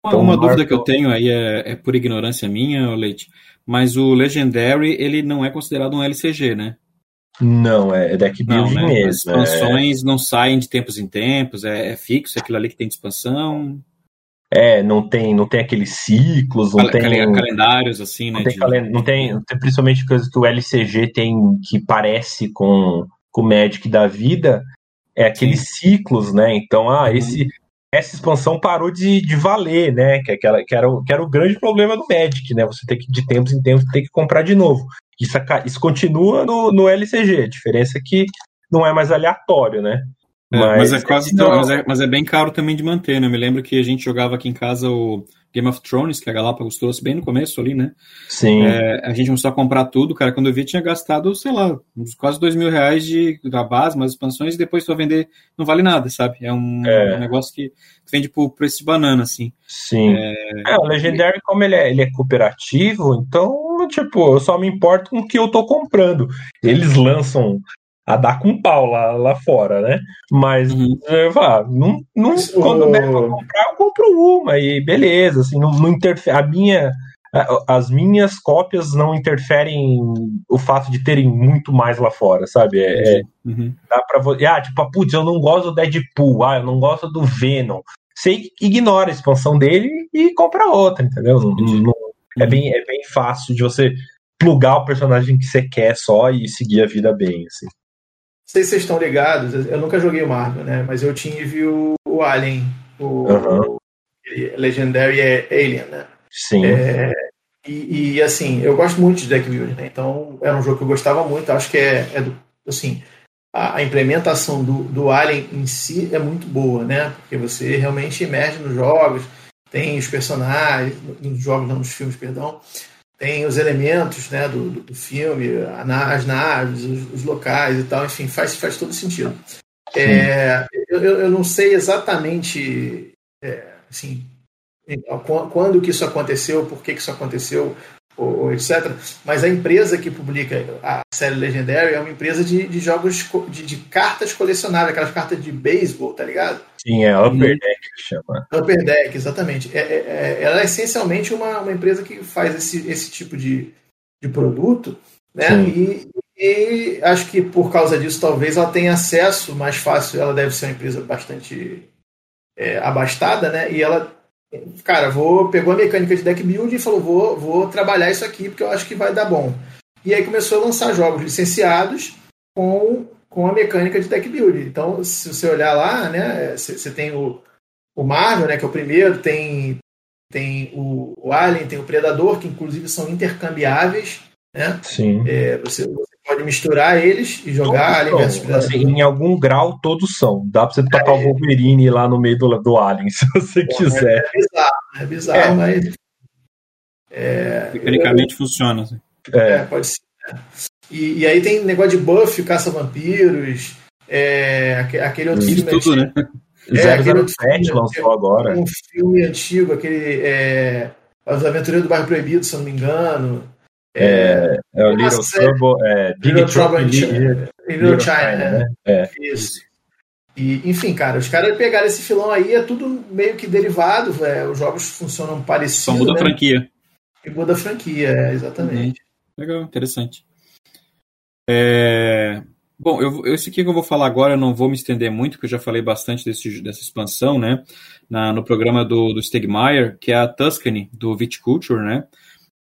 Então, uma dúvida que eu tenho aí é, é por ignorância minha, Leite, mas o Legendary, ele não é considerado um LCG, né? Não, é deck building não, né? mesmo. As expansões é... não saem de tempos em tempos, é, é fixo, é aquilo ali que tem de expansão. É, não tem, não tem aqueles ciclos, não Cal tem calendários assim, né? Não tem, de... não tem, principalmente coisas que o LCG tem que parece com, com o Magic da vida, é aqueles Sim. ciclos, né? Então, ah, uhum. esse essa expansão parou de, de valer, né? Que, aquela, que, era, que era o grande problema do Magic, né? Você tem que, de tempos em tempos, ter que comprar de novo. Isso, isso continua no, no LCG, a diferença é que não é mais aleatório, né? É, mas, mas, é quase tão, mas, é, mas é bem caro também de manter, né? Eu me lembro que a gente jogava aqui em casa o Game of Thrones, que a Galápagos trouxe bem no começo ali, né? Sim. É, a gente começou a comprar tudo, cara. Quando eu vi, tinha gastado, sei lá, uns quase dois mil reais de, da base, mais expansões, e depois tu vender, não vale nada, sabe? É um, é. um negócio que vende por preço de banana, assim. Sim. É, é o Legendary, como ele é, ele é cooperativo, então, tipo, eu só me importo com o que eu tô comprando. Eles lançam a dar com pau lá, lá fora, né? Mas uhum. eu falo, não, não, quando der pra comprar, eu compro uma e beleza, assim, não, não interfere. A minha, as minhas cópias não interferem o fato de terem muito mais lá fora, sabe? É, é uhum. dá pra ah, tipo, ah, putz, eu não gosto do Deadpool, ah, eu não gosto do Venom. Você ignora a expansão dele e compra outra, entendeu? Não, não, é, uhum. bem, é bem fácil de você plugar o personagem que você quer só e seguir a vida bem, assim sei se vocês estão ligados, eu nunca joguei o Marvel, né? Mas eu tive o, o Alien, o, uhum. o Legendary Alien, né? Sim. É, e, e, assim, eu gosto muito de deck building, né? Então era um jogo que eu gostava muito. Acho que é, é do, assim, a, a, implementação do, do Alien em si é muito boa, né? Porque você realmente emerge nos jogos, tem os personagens, nos jogos, não nos filmes, perdão tem os elementos né, do, do filme, as naves, os, os, locais e tal, enfim, faz, faz todo sentido. É, eu, eu não sei exatamente é, assim, quando que isso aconteceu, por que, que isso aconteceu, ou, ou, etc. Mas a empresa que publica a série Legendary é uma empresa de, de jogos de, de cartas colecionáveis, aquelas cartas de beisebol, tá ligado? Sim, é Upper Deck que chama. Upper Deck, exatamente. É, é, é, ela é essencialmente uma, uma empresa que faz esse, esse tipo de, de produto, né? E, e, acho que por causa disso, talvez ela tenha acesso mais fácil. Ela deve ser uma empresa bastante é, abastada, né? E ela, cara, vou pegou a mecânica de deck build e falou: vou, vou trabalhar isso aqui porque eu acho que vai dar bom. E aí começou a lançar jogos licenciados com com a mecânica de deck build. Então, se você olhar lá, né, você tem o, o Marvel, né, que é o primeiro, tem, tem o, o Alien, tem o Predador, que inclusive são intercambiáveis, né? Sim. É, você, você, pode misturar eles e jogar todos Alien versus Predador. Assim, em algum grau todos são. Dá pra você é, o Wolverine lá no meio do, do Alien, se você quiser. É bizarro, é bizarro, é. mas... É, Mecanicamente eu, funciona. Assim. É. pode ser. Né? E, e aí tem negócio de buff, caça-vampiros, é, aquele outro Isso filme. Tudo, né? É, aquele outro filme, lançou agora. Um filme antigo, aquele. É, Os Aventureiros do Bairro Proibido, se eu não me engano. É, é, o Little Trouble. É, Little Trouble in China. Little China, né? É. Isso. E, enfim, cara, os caras pegaram esse filão aí, é tudo meio que derivado, é, os jogos funcionam parecidos. Só muda né? a franquia. E muda a franquia, é, exatamente. Legal, interessante. É... Bom, eu, esse aqui que eu vou falar agora, eu não vou me estender muito, porque eu já falei bastante desse, dessa expansão, né? Na, no programa do, do Stegmaier, que é a Tuscany, do Viticulture, né?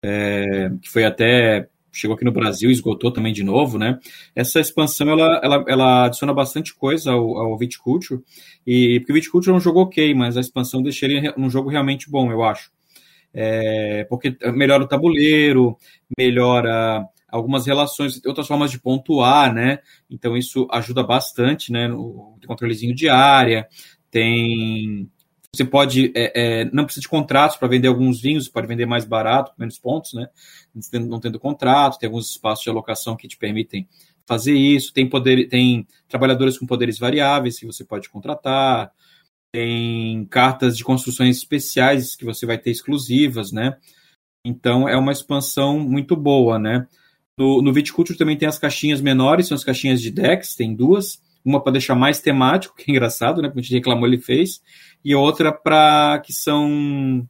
É, que foi até. Chegou aqui no Brasil, esgotou também de novo, né? Essa expansão ela, ela, ela adiciona bastante coisa ao, ao Viticulture, e porque o Viticulture é um jogo ok, mas a expansão deixa ele um jogo realmente bom, eu acho. É, porque melhora o tabuleiro, melhora algumas relações, outras formas de pontuar, né? Então isso ajuda bastante, né? O controlezinho de área, tem. Você pode. É, é, não precisa de contratos para vender alguns vinhos, pode vender mais barato, menos pontos, né? Não tendo contrato, tem alguns espaços de alocação que te permitem fazer isso. Tem poder, tem trabalhadores com poderes variáveis que você pode contratar. Tem cartas de construções especiais que você vai ter exclusivas, né? Então é uma expansão muito boa, né? No, no Viticulture também tem as caixinhas menores, são as caixinhas de decks, tem duas. Uma para deixar mais temático, que é engraçado, né? Porque a gente reclamou, ele fez. E outra para que são.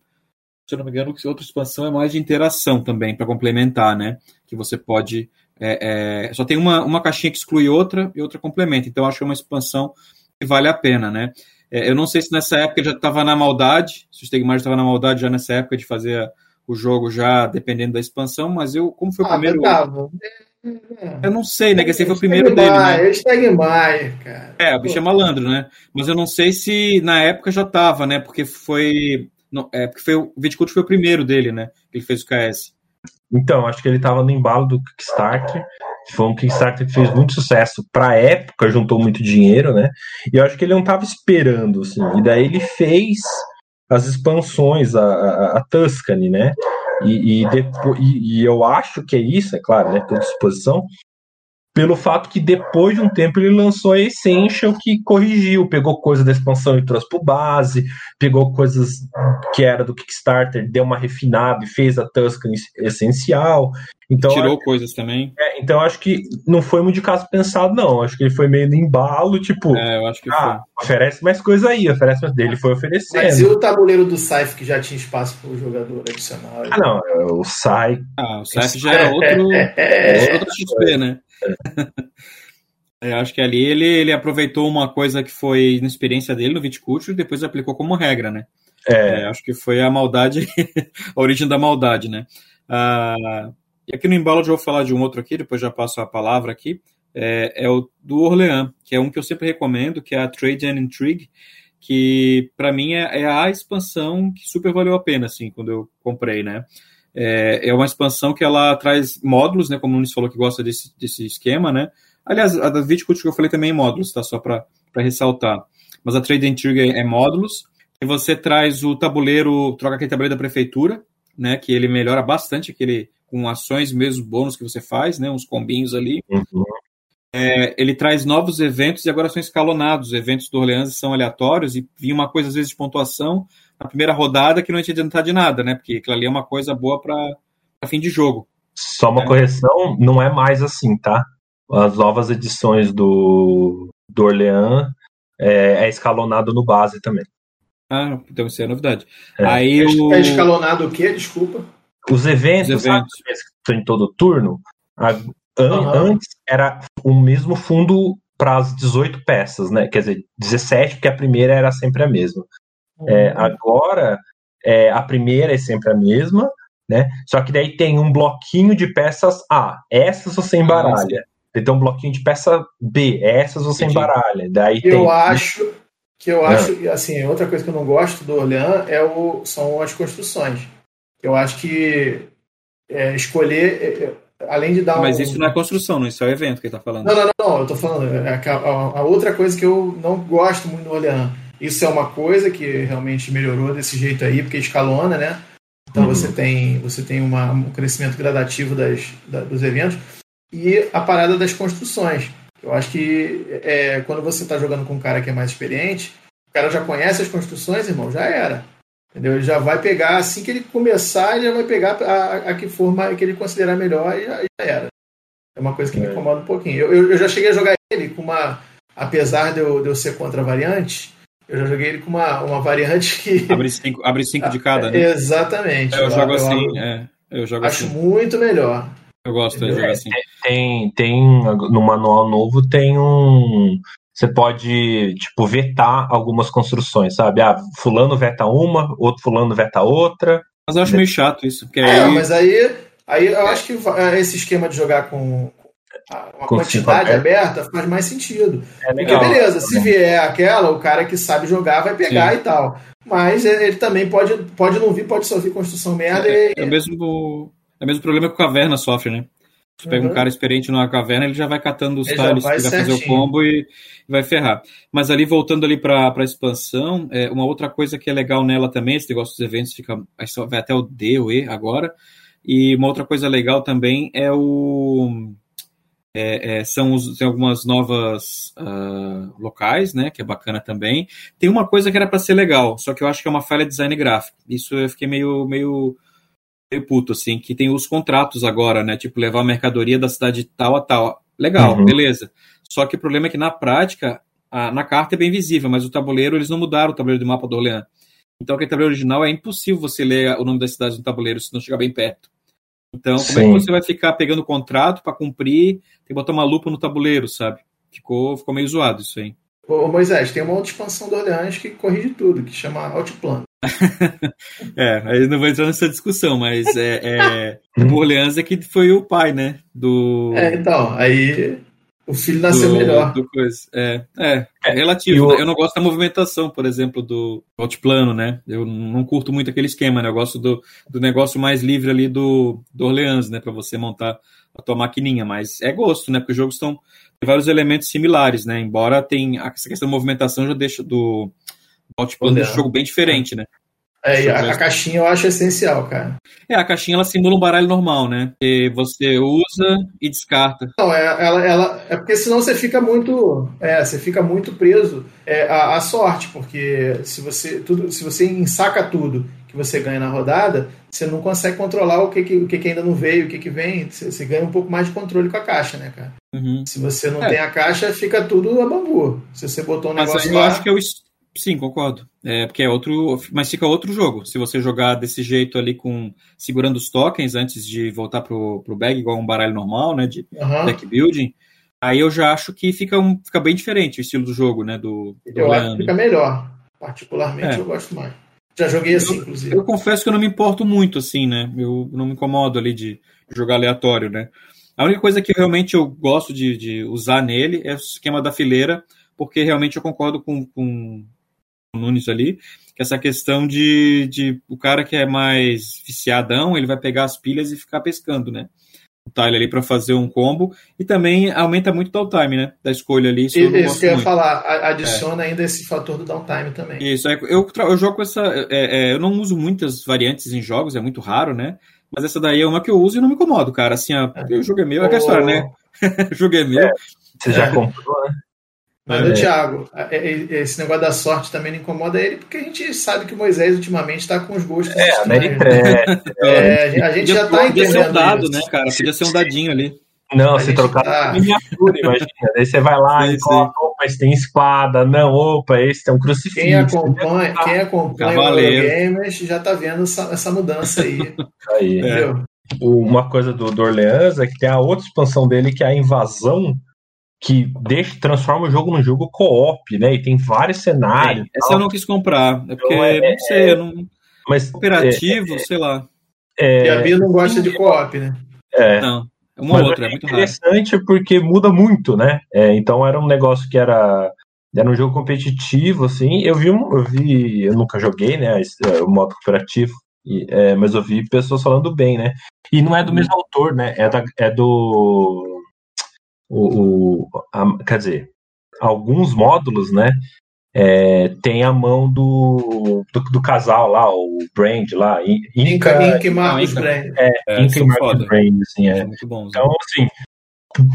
Se eu não me engano, outra expansão é mais de interação também, para complementar, né? Que você pode. É, é, só tem uma, uma caixinha que exclui outra e outra complementa. Então, acho que é uma expansão que vale a pena, né? É, eu não sei se nessa época já estava na maldade, se o Stegmar estava na maldade já nessa época de fazer o jogo já dependendo da expansão, mas eu, como foi o ah, primeiro. Tava. Eu não sei, né? Que esse foi o primeiro dele, né? Stegmaier, cara. É, o bicho é malandro, né? Mas eu não sei se na época já tava, né? Porque foi. Não, é, porque foi, o Viticulture foi o primeiro dele, né? Que ele fez o KS. Então, acho que ele tava no embalo do Kickstarter. Foi um Kickstarter que fez muito sucesso pra época, juntou muito dinheiro, né? E eu acho que ele não tava esperando, assim. E daí ele fez as expansões, a, a, a Tuscany, né? E, e, depois, e, e, eu acho que é isso, é claro, né? Toda exposição, pelo fato que depois de um tempo ele lançou a Essential que corrigiu, pegou coisa da expansão e trouxe para base, pegou coisas que era do Kickstarter, deu uma refinada e fez a Tuscany essencial. Então, Tirou acho, coisas também. É, então acho que não foi muito de caso pensado, não. Acho que ele foi meio no embalo, tipo. É, eu acho que ah, foi. oferece mais coisa aí, oferece mais dele, foi oferecendo. Mas e o tabuleiro do Saif que já tinha espaço para o jogador adicional? Ah, não, é, o Saif. Ah, o Saif já era outro, é, outro XP, né? É, acho que ali ele, ele aproveitou uma coisa que foi na experiência dele no Viticulture e depois aplicou como regra, né? É. é acho que foi a maldade, a origem da maldade, né? Ah, e aqui no embalo eu vou falar de um outro aqui, depois já passo a palavra aqui. É, é o do Orleans, que é um que eu sempre recomendo, que é a Trade and Intrigue, que para mim é, é, a expansão que super valeu a pena, assim, quando eu comprei, né? É, é uma expansão que ela traz módulos, né? Como o Nunes falou que gosta desse, desse esquema, né? Aliás, a da Viticulture que eu falei também é módulos, tá? Só para ressaltar. Mas a Trade Intrigue é módulos. E você traz o tabuleiro, troca aquele tabuleiro da prefeitura, né? Que ele melhora bastante aquele com ações mesmo, bônus que você faz, né? Uns combinhos ali. Uhum. É, ele traz novos eventos e agora são escalonados. Os eventos do Orleans são aleatórios e vinha uma coisa, às vezes, de pontuação na primeira rodada que não ia te adiantar de nada, né? Porque aquilo ali é uma coisa boa para fim de jogo. Só uma é. correção, não é mais assim, tá? As novas edições do, do Orleans é, é escalonado no base também. Ah, então isso é novidade. É. Aí é, o... é escalonado o quê? Desculpa. Os eventos, Os eventos. Sabe, em todo turno, a, an, uhum. antes era o mesmo fundo para as 18 peças, né? Quer dizer, 17, porque a primeira era sempre a mesma. Uhum. É, agora, é, a primeira é sempre a mesma, né? Só que daí tem um bloquinho de peças A. Essas você embaralha. Ah, tem um bloquinho de peça B. Essas você Entendi. embaralha. Daí eu tem... acho que eu acho, ah. assim, outra coisa que eu não gosto do Orleans é o, são as construções. Eu acho que é, escolher, é, é além de dar Mas um... isso não é construção, não, isso é o evento que ele está falando. Não, não, não, não, eu estou falando. É a, a, a, outra coisa que eu não gosto muito do Orleans. Isso é uma coisa que realmente melhorou desse jeito aí, porque escalona, né? Então uhum. você tem, você tem uma, um crescimento gradativo das, da, dos eventos. E a parada das construções. Eu acho que é, quando você está jogando com um cara que é mais experiente, o cara já conhece as construções, irmão, já era. Entendeu? Ele já vai pegar, assim que ele começar, ele já vai pegar a, a que forma que ele considerar melhor e já, já era. É uma coisa que é. me incomoda um pouquinho. Eu, eu, eu, já cheguei a jogar ele com uma. Apesar de eu, de eu ser contra a variante, eu já joguei ele com uma, uma variante que. Abre cinco, abre cinco de cada, né? Exatamente. É, eu, jogo assim, é, eu jogo acho assim. muito melhor. Eu gosto de jogar assim. tem, tem no manual novo tem um você pode, tipo, vetar algumas construções, sabe? Ah, fulano veta uma, outro fulano veta outra. Mas eu acho meio chato isso. Porque é, aí... mas aí, aí eu acho que esse esquema de jogar com uma com quantidade aberta faz mais sentido. É legal, Porque beleza, se vier aquela, o cara que sabe jogar vai pegar Sim. e tal. Mas ele também pode, pode não vir, pode só vir construção merda. É, e... é, o mesmo, é o mesmo problema que o Caverna sofre, né? Você pega uhum. um cara experiente numa caverna, ele já vai catando os tiles vai, vai fazer o combo e vai ferrar. Mas ali, voltando ali para a expansão, é, uma outra coisa que é legal nela também, esse negócio dos eventos fica vai até o D, o E agora. E uma outra coisa legal também é o. É, é, são os, tem algumas novas uh, locais, né? Que é bacana também. Tem uma coisa que era para ser legal, só que eu acho que é uma falha de design gráfico. Isso eu fiquei meio, meio meio puto, assim, que tem os contratos agora, né? Tipo, levar a mercadoria da cidade tal a tal. Legal, uhum. beleza. Só que o problema é que na prática, a, na carta é bem visível, mas o tabuleiro, eles não mudaram o tabuleiro do mapa do Orleans. Então, aquele tabuleiro original é impossível você ler o nome das cidades no tabuleiro se não chegar bem perto. Então, como Sim. é que você vai ficar pegando o contrato para cumprir? Tem que botar uma lupa no tabuleiro, sabe? Ficou, ficou meio zoado isso aí. Ô, Moisés, tem uma outra expansão do Orleans que corrige tudo, que chama Outplan. é, aí não vou entrar nessa discussão, mas é, é, o Orleans é que foi o pai, né? Do. É, então, aí o filho nasceu do, melhor. Do coisa. É, é, é relativo. Eu... Né? eu... não gosto da movimentação, por exemplo, do altiplano, né? Eu não curto muito aquele esquema, né? Eu gosto do, do negócio mais livre ali do, do Orleans, né? Para você montar a tua maquininha, mas é gosto, né? Porque os jogos estão tem vários elementos similares, né? Embora tem essa questão da movimentação já deixa do altiplano deixa o jogo bem diferente, né? É, a, a, caixinha eu acho essencial, cara. É, a caixinha ela simula um baralho normal, né? Que você usa e descarta. Não, é, ela, ela, é porque senão você fica muito. É, você fica muito preso é, à, à sorte, porque se você, tudo, se você ensaca tudo que você ganha na rodada, você não consegue controlar o que, que, o que, que ainda não veio, o que, que vem. Você, você, ganha um pouco mais de controle com a caixa, né, cara? Uhum. Se você não é. tem a caixa, fica tudo a bambu. Se você botou um Mas negócio eu lá... acho que eu Sim, concordo. É, porque é outro. Mas fica outro jogo. Se você jogar desse jeito ali com. segurando os tokens antes de voltar pro, pro bag, igual um baralho normal, né? De uhum. deck building. Aí eu já acho que fica, um, fica bem diferente o estilo do jogo, né? Do, do eu acho que fica melhor. Particularmente é. eu gosto mais. Já joguei assim, eu, inclusive. Eu confesso que eu não me importo muito, assim, né? Eu não me incomodo ali de jogar aleatório, né? A única coisa que realmente eu gosto de, de usar nele é o esquema da fileira, porque realmente eu concordo com, com Nunes ali, que essa questão de, de o cara que é mais viciadão, ele vai pegar as pilhas e ficar pescando, né? O tile ali para fazer um combo e também aumenta muito o downtime, né? Da escolha ali. Isso, isso eu que eu ia falar, adiciona é. ainda esse fator do downtime também. Isso, é, eu, eu jogo com essa. É, é, eu não uso muitas variantes em jogos, é muito raro, né? Mas essa daí é uma que eu uso e não me incomodo, cara. Assim, ó, é. o jogo é meu, é aquela história, né? o jogo é meu. Você já comprou, né? Mas, é. Thiago, esse negócio da sorte também não incomoda ele, porque a gente sabe que o Moisés ultimamente está com os gostos. É, é, a gente já está entendendo. Podia ser um dado, né, cara? Podia ser um dadinho ali. Não, a se trocar tá... miniatura, imagina. Daí você vai lá sim, e coloca, opa, esse tem espada, não, opa, esse tem um crucifixo. Quem acompanha, quem acompanha o Gamers já tá vendo essa, essa mudança aí. aí é. Uma coisa do, do Orleans é que tem a outra expansão dele, que é a invasão que deixa, transforma o jogo num jogo co-op, né? E tem vários cenários. essa eu não quis comprar, é porque, então, é, não sei, eu não... Mas, Cooperativo, é, sei lá. É, e a Bia não gosta de co-op, né? É. Não, uma ou outra, é, é muito interessante raro. porque muda muito, né? É, então era um negócio que era era um jogo competitivo, assim. Eu vi, eu vi, eu nunca joguei, né? O modo cooperativo, e, é, mas eu vi pessoas falando bem, né? E não é do uhum. mesmo autor, né? É, da, é do o, o a, quer dizer, alguns módulos, né, é, tem a mão do, do, do, casal lá, o Brand lá, Inca, Inca, e Marcos Brand. É, é Inca e Marcos Brand, assim, é. Muito bom, então, assim,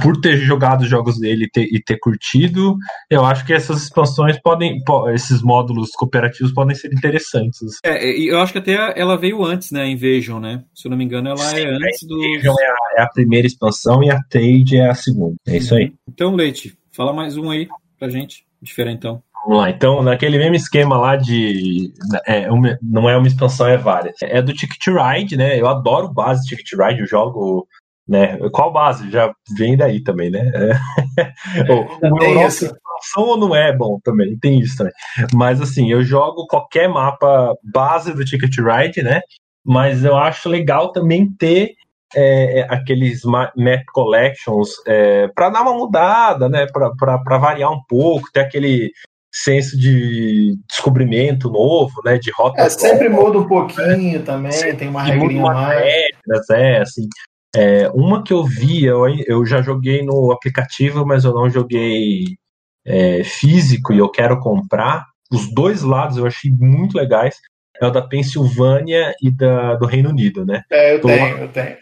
por ter jogado os jogos dele e ter, e ter, curtido, eu acho que essas expansões podem, esses módulos cooperativos podem ser interessantes. É, eu acho que até ela veio antes, né, a Invasion, né? Se eu não me engano, ela Sim, é antes do. A Invasion é a, é a, primeira expansão e a Trade é a segunda. É isso aí. Então, Leite, fala mais um aí pra gente, diferentão. Vamos lá, então, naquele mesmo esquema lá de. É, uma, não é uma expansão, é várias. É do Ticket Ride, né? Eu adoro base Ticket Ride, eu jogo né? Qual base? Já vem daí também, né? É. o, o Europa são ou não é bom também, tem isso também. Mas assim, eu jogo qualquer mapa base do Ticket Ride, né? Mas eu acho legal também ter é, é aqueles map collections é, para dar uma mudada, né? Para variar um pouco, ter aquele senso de descobrimento novo, né? De rota. É, sempre muda um pouquinho né? também, tem uma regrinha mais. Regras, é, assim. É, uma que eu vi, eu, eu já joguei no aplicativo, mas eu não joguei é, físico e eu quero comprar. Os dois lados eu achei muito legais. É o da Pensilvânia e da, do Reino Unido, né? É, eu tenho, eu tenho.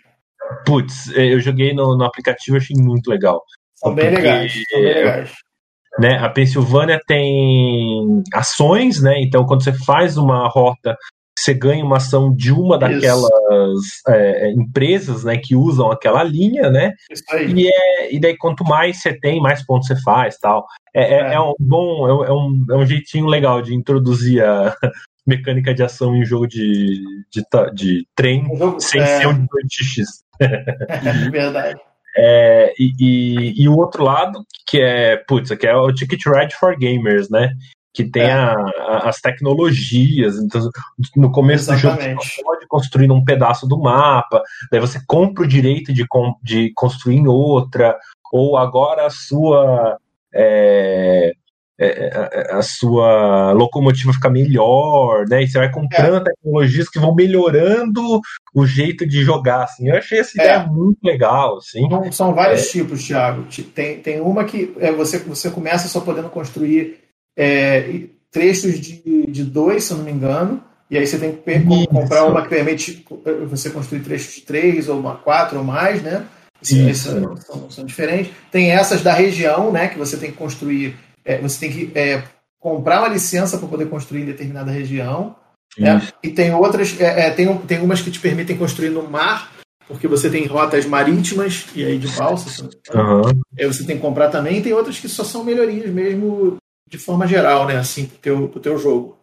Putz, é, eu joguei no, no aplicativo e achei muito legal. São bem legais, são bem legais. Né, a Pensilvânia tem ações, né? Então, quando você faz uma rota, você ganha uma ação de uma daquelas é, é, empresas né, que usam aquela linha, né? E, é, e daí quanto mais você tem, mais pontos você faz tal. É, é, é. é um bom, é, um, é um jeitinho legal de introduzir a mecânica de ação em jogo de, de, de trem jogo, sem ser um 2x. É verdade. É, e, e, e, o outro lado, que é, putz, que é o Ticket Ride for Gamers, né? Que tem é. a, a, as tecnologias. Então, no começo Exatamente. do jogo, você pode construir um pedaço do mapa, daí você compra o direito de, de construir em outra, ou agora a sua. É, é, a sua locomotiva fica melhor, né? E você vai comprando é. tecnologias que vão melhorando o jeito de jogar, assim. Eu achei essa ideia é. muito legal, assim. São, são vários é. tipos, Thiago. Tem, tem uma que é, você, você começa só podendo construir é, trechos de, de dois, se eu não me engano, e aí você tem que comprar uma que permite você construir trechos de três, ou uma quatro ou mais, né? São, são, são, diferentes. Tem essas da região, né? Que você tem que construir, é, você tem que é, comprar uma licença para poder construir em determinada região. Né? E tem outras, é, é, tem, tem umas que te permitem construir no mar, porque você tem rotas marítimas e aí de balsa. Uhum. Aí você tem que comprar também. E tem outras que só são melhorias mesmo de forma geral, né? Assim, pro teu, pro teu jogo.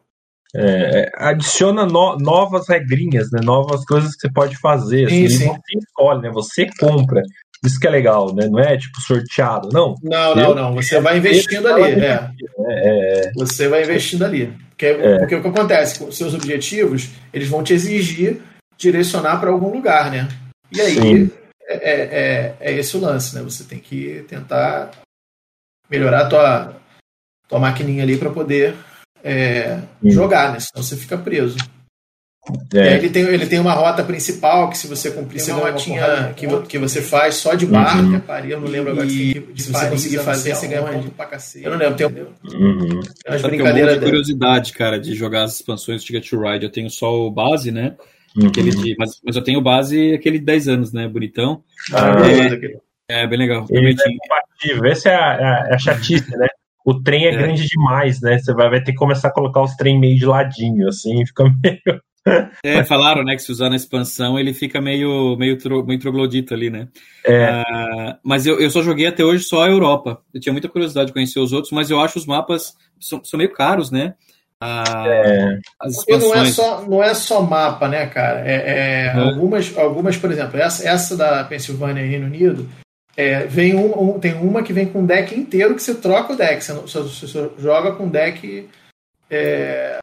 É, é, adiciona no, novas regrinhas, né? Novas coisas que você pode fazer. Assim, sim, sim. Você escolhe, né? Você compra. Isso que é legal, né? Não é tipo sorteado, não. Não, não, não. Você vai investindo ali, né? É, você vai investindo ali. Porque, é. porque o que acontece com seus objetivos, eles vão te exigir direcionar para algum lugar, né? E aí é, é, é, esse o lance, né? Você tem que tentar melhorar a tua, tua maquininha ali para poder é, jogar, né? Senão você fica preso. É. ele, tem, ele tem uma rota principal que se você cumprir, você ganha uma que, que você faz só de barco, uhum. eu não lembro agora e, se, se você conseguir fazer, você ganha ponto pra cacete. Eu não lembro, tem, uhum. tem umas brincadeiras. de curiosidade, cara, de jogar as expansões do Ticket to Ride. Eu tenho só o base, né? Uhum. Aquele de, mas, mas eu tenho base aquele de 10 anos, né? Bonitão. Ah, é, é, bem legal. Ele é compatível. Essa é a, a chatice, né? O trem é, é, grande demais, né? Você vai, vai ter que começar a colocar os trem meio de ladinho, assim, fica meio. É, falaram, né, que se usar na expansão ele fica meio, meio, tro, meio troglodito ali, né? É. Uh, mas eu, eu só joguei até hoje só a Europa. Eu tinha muita curiosidade de conhecer os outros, mas eu acho os mapas são, são meio caros, né? Uh, é. As Porque não é, só, não é só mapa, né, cara? É, é, algumas, algumas, por exemplo, essa, essa da Pensilvânia e Reino Unido, é, vem um, um, tem uma que vem com um deck inteiro que você troca o deck. Você, não, você, você joga com deck é,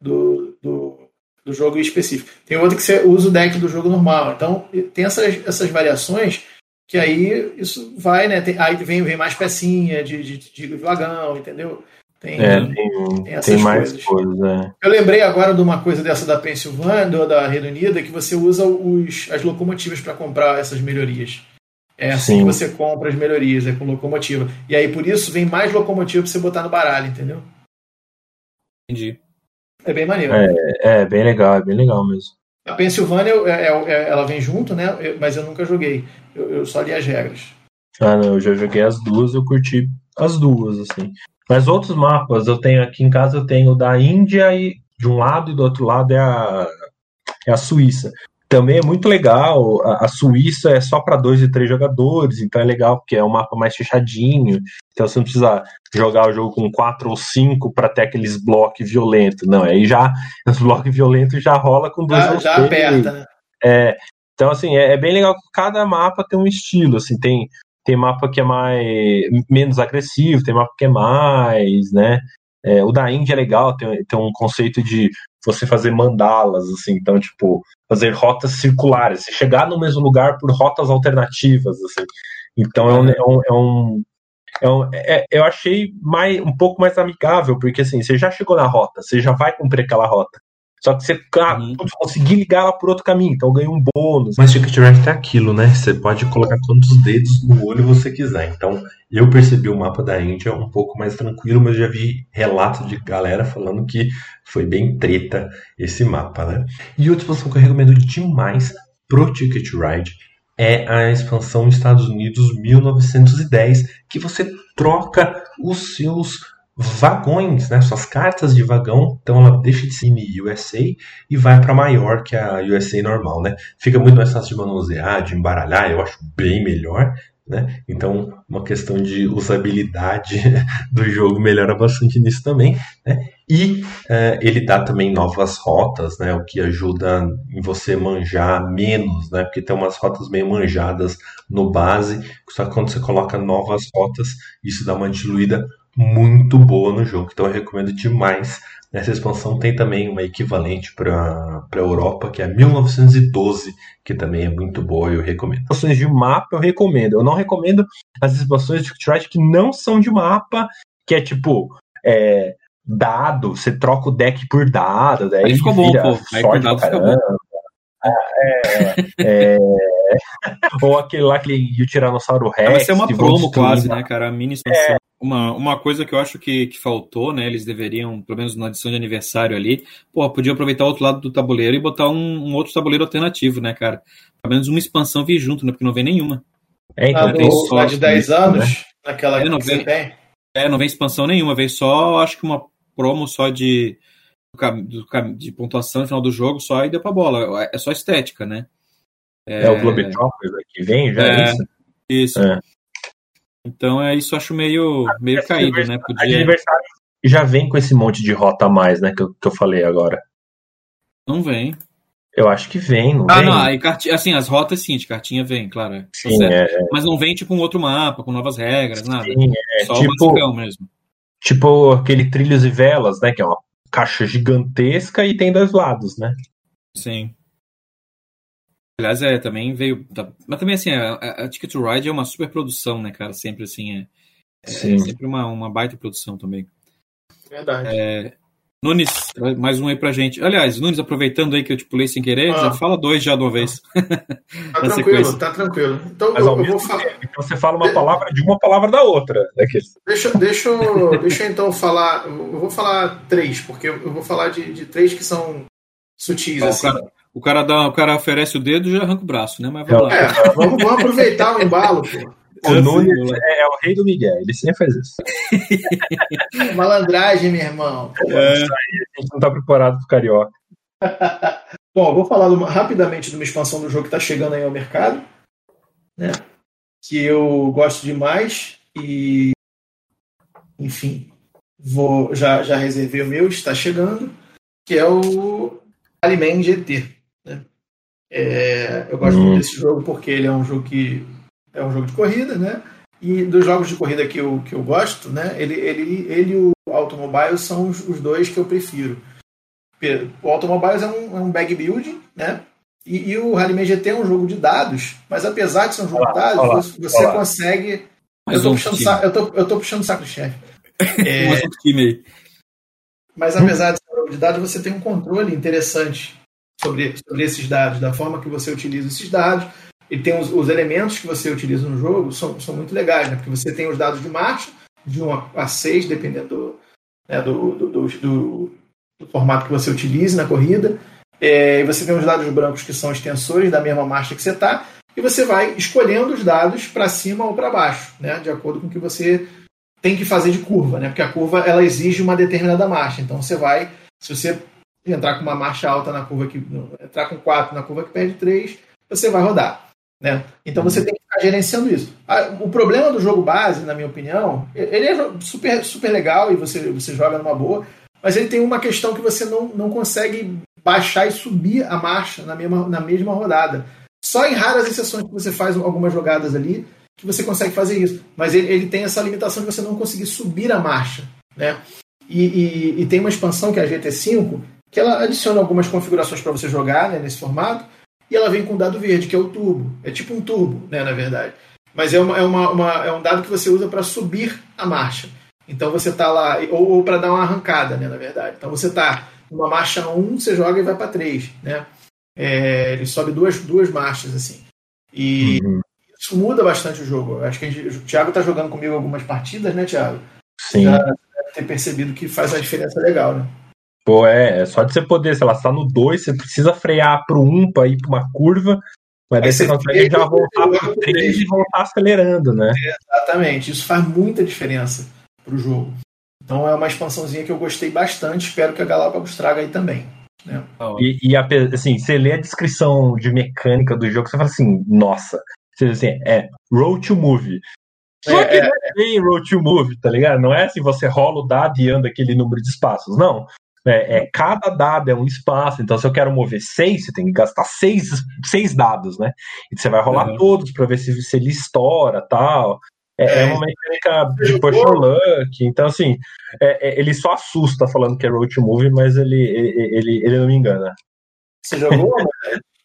do, do, do, jogo específico. Tem outra que você usa o deck do jogo normal. Então, tem essas, essas variações que aí isso vai, né? Tem, aí vem, vem mais pecinha de, de, de vagão, entendeu? Tem, é, tem, tem, tem mais coisas. coisas é. Eu lembrei agora de uma coisa dessa da Pensilvânia, da Reino Unido, que você usa os, as locomotivas para comprar essas melhorias. É assim Sim. que você compra as melhorias, é com locomotiva. E aí, por isso, vem mais locomotiva pra você botar no baralho, entendeu? Entendi. É bem maneiro. É, é bem legal, é bem legal mesmo. A Pensilvânia, é, é, é, ela vem junto, né? Mas eu nunca joguei. Eu, eu, só li as regras. Ah, não, eu já joguei as duas, eu curti as duas, assim. Mas outros mapas, eu tenho aqui em casa, eu tenho da Índia e de um lado e do outro lado é a, é a Suíça também é muito legal. A, a Suíça é só para dois e três jogadores, então é legal porque é um mapa mais fechadinho. Então você não precisa jogar o jogo com quatro ou cinco para ter aqueles blocos violentos. Não, aí já os blocos violentos já rola com dois já, já aperta, né? É, Então, assim, é, é, bem legal que cada mapa tem um estilo, assim, tem, tem mapa que é mais menos agressivo, tem mapa que é mais, né? É, o da Índia é legal, tem, tem um conceito de você fazer mandalas, assim, então, tipo, fazer rotas circulares, chegar no mesmo lugar por rotas alternativas, assim. Então é um, é um, é um, é um é, eu achei mais, um pouco mais amigável, porque assim, você já chegou na rota, você já vai cumprir aquela rota. Só que você ah, uhum. conseguir ligar ela por outro caminho, então ganha um bônus. Mas Ticket Ride tem aquilo, né? Você pode colocar quantos dedos no olho você quiser. Então, eu percebi o mapa da Índia um pouco mais tranquilo, mas já vi relatos de galera falando que foi bem treta esse mapa, né? E outra expansão que eu recomendo demais pro Ticket Ride é a expansão Estados Unidos 1910, que você troca os seus vagões, né, suas cartas de vagão, então ela deixa de ser mini USA e vai para maior que a USA normal, né? Fica muito mais fácil de manusear, de embaralhar, eu acho bem melhor, né? Então, uma questão de usabilidade do jogo melhora bastante nisso também, né? E uh, ele dá também novas rotas, né? O que ajuda em você manjar menos, né? Porque tem umas rotas meio manjadas no base, só que quando você coloca novas rotas, isso dá uma diluída muito boa no jogo. Então eu recomendo demais. Nessa expansão tem também uma equivalente para a Europa, que é 1912, que também é muito boa e eu recomendo. Expansões de mapa eu recomendo. Eu não recomendo as expansões de Trade que não são de mapa, que é tipo. É, dado, você troca o deck por dado, daí Aí ficou bom, pô. Aí por dado fica bom. É, é, ou aquele lá que o Tiranossauro Rex. Vai ser uma promo quase, né, cara? A mini expansão. É. Uma, uma coisa que eu acho que, que faltou, né? Eles deveriam, pelo menos na edição de aniversário ali, pô, podia aproveitar o outro lado do tabuleiro e botar um, um outro tabuleiro alternativo, né, cara? Pelo menos uma expansão vir junto, né? Porque não vem nenhuma. É, então, ah, tem só de 10 anos, né? naquela é, não vem, tem. É, não vem expansão nenhuma, vem só, acho que uma promo só de, de pontuação no final do jogo só e deu pra bola. É só estética, né? É, é o Globetrotters que vem já, é, é isso? Isso. É. Então é isso, acho meio, meio caído, né? Podia... Aniversário já vem com esse monte de rota a mais, né? Que eu, que eu falei agora. Não vem. Eu acho que vem, não ah, vem? não, aí, assim, as rotas sim, de cartinha vem, claro. É, sim, é, é. Mas não vem tipo um outro mapa, com novas regras, nada. Sim, é, Só tipo, o mesmo. Tipo aquele Trilhos e Velas, né? Que é uma caixa gigantesca e tem dois lados, né? Sim. Aliás, é, também veio. Tá, mas também, assim, a, a, Ticket to Ride é uma super produção, né, cara? Sempre, assim, é, é sempre uma, uma baita produção também. Verdade. É, Nunes, mais um aí pra gente. Aliás, Nunes, aproveitando aí que eu te pulei sem querer, ah. já fala dois já de uma vez. Tá tranquilo, tá tranquilo. Então, Mas, eu, eu vou falar. Então você fala uma de... palavra de uma palavra da outra. Né? Deixa, deixa, deixa eu então falar. Eu vou falar três, porque eu vou falar de, de três que são sutis. Então, assim. cara, o cara, dá, o cara oferece o dedo e já arranca o braço, né? Mas vamos é, lá. É, vamos, vamos, aproveitar o embalo, pô. O Nunes é, é, o rei do Miguel, ele sempre faz isso. Malandragem, meu irmão. É. a gente não tá preparado pro Carioca. Bom, vou falar rapidamente de uma expansão do jogo que está chegando aí ao mercado, né? Que eu gosto demais e, enfim, vou já já reservei o meu, está chegando, que é o Alimen GT. Né? É, eu gosto hum. muito desse jogo porque ele é um jogo que é um jogo de corrida, né? E dos jogos de corrida que eu, que eu gosto, né? Ele, ele, ele e o Automobile são os, os dois que eu prefiro. O Automobiles é um, é um bag building, né? E, e o Rallyman GT é um jogo de dados, mas apesar de ser um jogo de dados, olá, você, você olá. consegue. eu tô, puxando saco, eu, tô, eu tô puxando saco do chefe. É, mas apesar de ser um jogo de dados, você tem um controle interessante sobre, sobre esses dados, da forma que você utiliza esses dados. E tem os, os elementos que você utiliza no jogo são, são muito legais, né? Porque você tem os dados de marcha, de 1 a 6, dependendo do, né, do, do, do, do formato que você utilize na corrida. É, você tem os dados brancos que são extensores da mesma marcha que você está, e você vai escolhendo os dados para cima ou para baixo, né, de acordo com o que você tem que fazer de curva, né, porque a curva ela exige uma determinada marcha. Então você vai, se você entrar com uma marcha alta na curva que entrar com 4 na curva que perde 3, você vai rodar. Né? Então você tem que ficar gerenciando isso. O problema do jogo base, na minha opinião, ele é super, super legal e você, você joga numa boa, mas ele tem uma questão que você não, não consegue baixar e subir a marcha na mesma, na mesma rodada. só em raras exceções que você faz algumas jogadas ali que você consegue fazer isso. Mas ele, ele tem essa limitação de você não conseguir subir a marcha. Né? E, e, e tem uma expansão que é a GT5, que ela adiciona algumas configurações para você jogar né, nesse formato, e ela vem com um dado verde, que é o turbo. É tipo um turbo, né, na verdade. Mas é, uma, é, uma, uma é um dado que você usa para subir a marcha. Então você está lá, ou, ou para dar uma arrancada, né, na verdade. Então você está numa marcha 1, você joga e vai para 3. Né? É, ele sobe duas, duas marchas, assim. E uhum. isso muda bastante o jogo. Acho que gente, o Thiago está jogando comigo algumas partidas, né, Thiago? Sim. Já deve ter percebido que faz uma diferença legal, né? Pô, é, é só de você poder, sei lá, você tá no 2, você precisa frear pro 1 um para ir para uma curva, mas daí você consegue já voltar pro 3 e voltar acelerando, né? exatamente, isso faz muita diferença pro jogo. Então é uma expansãozinha que eu gostei bastante, espero que a Galápagos traga aí também. Né? E, e assim, você lê a descrição de mecânica do jogo, você fala assim, nossa, você assim, é road to movie. Só é, que não é bem road to movie, tá ligado? Não é assim, você rola o dado e anda aquele número de espaços, não. É, é, cada dado é um espaço, então se eu quero mover seis, você tem que gastar seis, seis dados, né? E você vai rolar uhum. todos para ver se, se ele estoura tal. É, é, é uma mecânica de push or luck, então assim, é, é, ele só assusta falando que é road movie, mas ele, ele, ele, ele não me engana. Você jogou?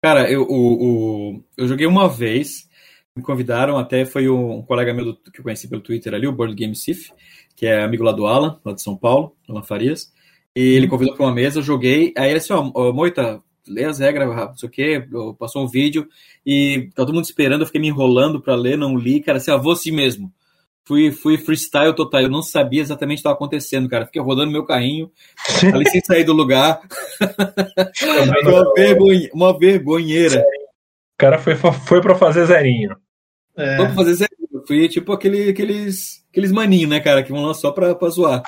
Cara, eu, o, o, eu joguei uma vez, me convidaram, até foi um colega meu do, que eu conheci pelo Twitter ali, o Board Game Sif, que é amigo lá do Alan, lá de São Paulo, Alan Farias. E ele uhum. convidou para uma mesa, eu joguei. Aí ele disse: Ó, oh, Moita, lê as regras, não sei o quê. Passou um vídeo e tá todo mundo esperando. Eu fiquei me enrolando para ler, não li. Cara, assim, vou assim mesmo. Fui, fui freestyle total. Eu não sabia exatamente o que estava acontecendo, cara. Fiquei rodando meu carrinho, ali sem sair do lugar. uma, vergonha, uma vergonheira. O cara foi, foi para fazer zerinho. É. Foi pra fazer zerinho. Fui tipo aquele, aqueles aqueles maninhos, né, cara, que vão lá só pra, pra zoar.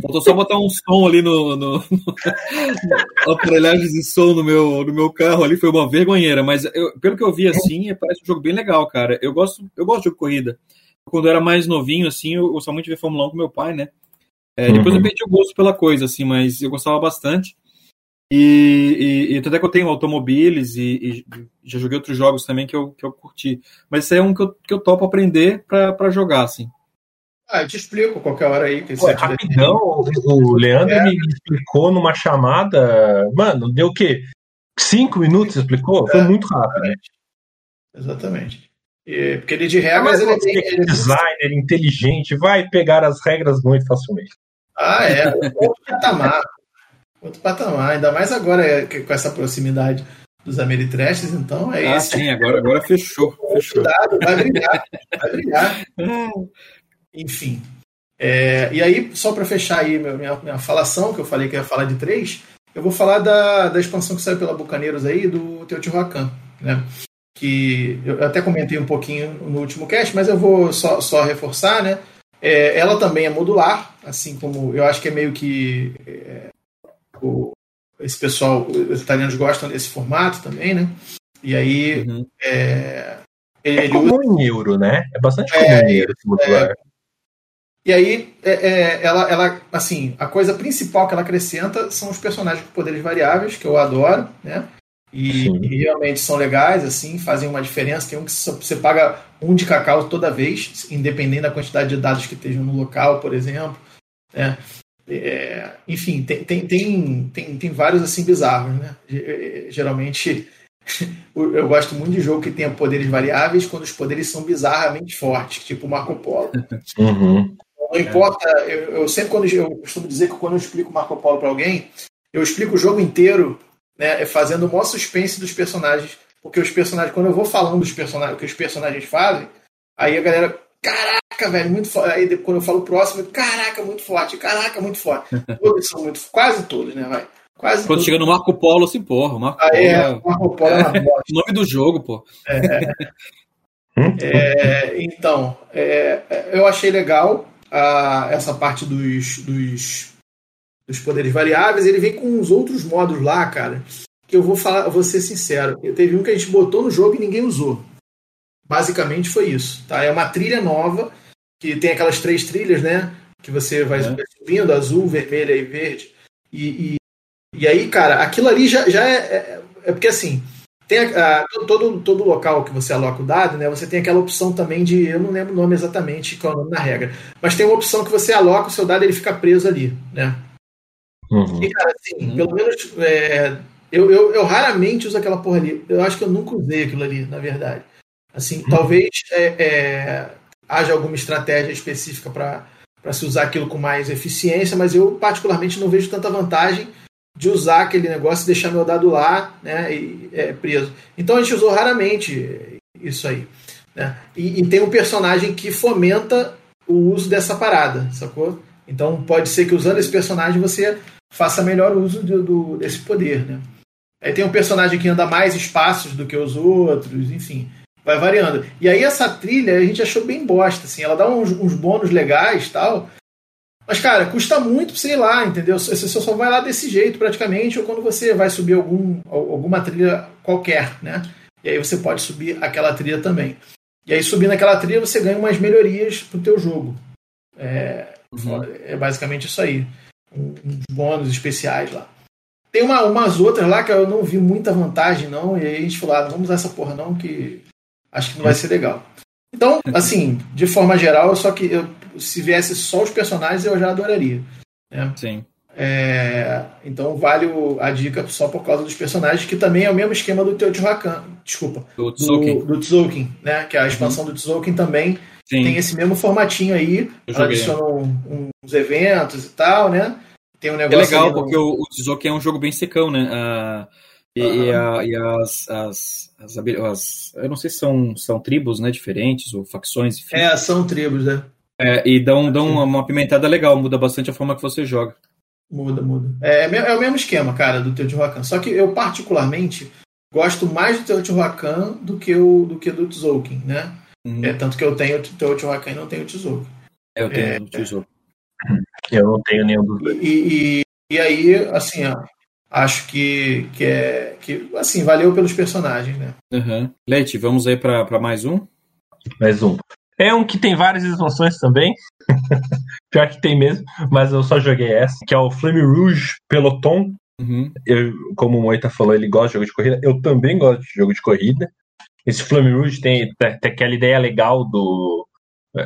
Faltou só botar um som ali no, no, no aparelhagens de som no meu, no meu carro ali, foi uma vergonheira, mas eu, pelo que eu vi assim, parece um jogo bem legal, cara. Eu gosto, eu gosto de jogo de corrida. Quando eu era mais novinho, assim, eu gostava muito de ver Fórmula 1 com meu pai, né? É, depois uhum. eu perdi o gosto pela coisa, assim, mas eu gostava bastante. E, e, e até que eu tenho automobiles e, e, já joguei outros jogos também que eu, que eu curti. Mas esse é um que eu, que eu topo aprender para jogar, assim. Ah, eu te explico qualquer hora aí. Que Pô, rapidão, o Leandro é. me explicou numa chamada. Mano, deu o quê? Cinco minutos explicou? Foi é, muito rápido. Exatamente. exatamente. E, porque ele de regras. Ele, ele, ele, designer inteligente vai pegar as regras muito facilmente. Ah, é. Outro patamar. Outro patamar. Ainda mais agora é, com essa proximidade dos Ameritrashes, então é ah, isso. Ah, sim, agora, agora fechou. fechou. Cuidado, vai brilhar. Vai brilhar. Enfim. É, e aí, só para fechar aí minha, minha falação, que eu falei que ia falar de três, eu vou falar da, da expansão que saiu pela Bucaneiros aí, do Teotihuacan, né? Que eu até comentei um pouquinho no último cast, mas eu vou só, só reforçar, né? É, ela também é modular, assim como eu acho que é meio que é, o, esse pessoal, os italianos gostam desse formato também, né? E aí uhum. é, ele, é comum usa... em euro, né? É bastante comum é, em euro. É, e aí, é, é, ela, ela, assim, a coisa principal que ela acrescenta são os personagens com poderes variáveis, que eu adoro, né? E, e, realmente são legais, assim, fazem uma diferença. Tem um que você paga um de cacau toda vez, independente da quantidade de dados que estejam no local, por exemplo. Né? É, enfim, tem, tem, tem, tem, tem vários assim bizarros, né? Geralmente eu gosto muito de jogo que tenha poderes variáveis quando os poderes são bizarramente fortes, tipo Marco Polo. Uhum. Não importa, eu, eu, sempre quando eu costumo dizer que quando eu explico Marco Polo para alguém, eu explico o jogo inteiro, né, fazendo o maior suspense dos personagens, porque os personagens, quando eu vou falando dos personagens, o que os personagens fazem, aí a galera, caraca, velho, muito forte. Aí quando eu falo próximo, caraca, muito forte, caraca, muito forte. Todos são muito, quase todos, né, vai. Quase Quando chega no Marco Polo, assim, porra, Marco ah, Polo. É, é, Marco Polo é, é nome do jogo, pô. É, é, então, é, eu achei legal a, essa parte dos, dos, dos poderes variáveis, ele vem com os outros modos lá, cara, que eu vou falar, eu vou ser sincero, teve um que a gente botou no jogo e ninguém usou. Basicamente foi isso, tá? É uma trilha nova, que tem aquelas três trilhas, né? Que você vai é. subindo, azul, vermelha e verde. E, e, e, aí, cara, aquilo ali já, já é, é, é porque assim, tem a, a, todo, todo local que você aloca o dado, né? Você tem aquela opção também de. Eu não lembro o nome exatamente qual é o nome da regra. Mas tem uma opção que você aloca o seu dado e ele fica preso ali, né? Uhum. E, cara, assim, uhum. pelo menos. É, eu, eu, eu, raramente uso aquela porra ali. Eu acho que eu nunca usei aquilo ali, na verdade. Assim, uhum. talvez é, é, haja alguma estratégia específica para se usar aquilo com mais eficiência, mas eu particularmente não vejo tanta vantagem de usar aquele negócio e deixar meu dado lá né, e, é, preso. Então a gente usou raramente isso aí. Né? E, e, tem um personagem que fomenta o uso dessa parada, sacou? Então pode ser que usando esse personagem você faça melhor uso do, do, desse poder. Né? Aí tem um personagem que anda mais espaços do que os outros, enfim, vai variando. E aí essa trilha a gente achou bem bosta, assim, ela dá uns, uns bônus legais tal, mas, cara, custa muito sei lá, entendeu? Você só vai lá desse jeito, praticamente, ou quando você vai subir algum, alguma trilha qualquer, né? E aí você pode subir aquela trilha também. E aí, subindo aquela trilha, você ganha umas melhorias pro teu jogo. É, uhum. é basicamente isso aí. Uns bônus especiais lá. Tem uma, umas outras lá que eu não vi muita vantagem, não. E aí a gente falou, ah, não vamos usar essa porra não, que acho que não vai ser legal. Então, assim, de forma geral, só que eu, se viesse só os personagens, eu já adoraria. Né? Sim. É, então vale o, a dica só por causa dos personagens, que também é o mesmo esquema do Teotihuacan. Desculpa. Do Tzolk'in. Do, do Tzolk'in, né? Que a expansão uhum. do Tzolk'in também Sim. tem esse mesmo formatinho aí. Adiciona um, uns eventos e tal, né? Tem um é negócio. É legal, porque o, o Tzolk'in é um jogo bem secão, né? Uh, e, uhum. e, a, e as, as, as, as, Eu não sei se são, são tribos né, diferentes ou facções. Enfim. É, são tribos, né? É, e dão, dão uma, uma pimentada legal, muda bastante a forma que você joga. Muda, muda. É, é, é o mesmo esquema, cara, do Teotihuacan. Só que eu, particularmente, gosto mais do Teotihuacan do que, o, do que do Tzolk'in, né? Uhum. É, tanto que eu tenho o Teotihuacan e não tenho o Tzolk'in. É, eu tenho é, o Tzolk'in. Eu não tenho nenhum dos dois. E, e, e aí, assim, ó, acho que, que é que assim valeu pelos personagens, né? Uhum. Leite, vamos aí para mais um. Mais um. É um que tem várias expansões também. Pior que tem mesmo, mas eu só joguei essa, que é o Flame Rouge Peloton. Uhum. Eu, como o Moita falou, ele gosta de jogo de corrida. Eu também gosto de jogo de corrida. Esse Flame Rouge tem, tem aquela ideia legal do.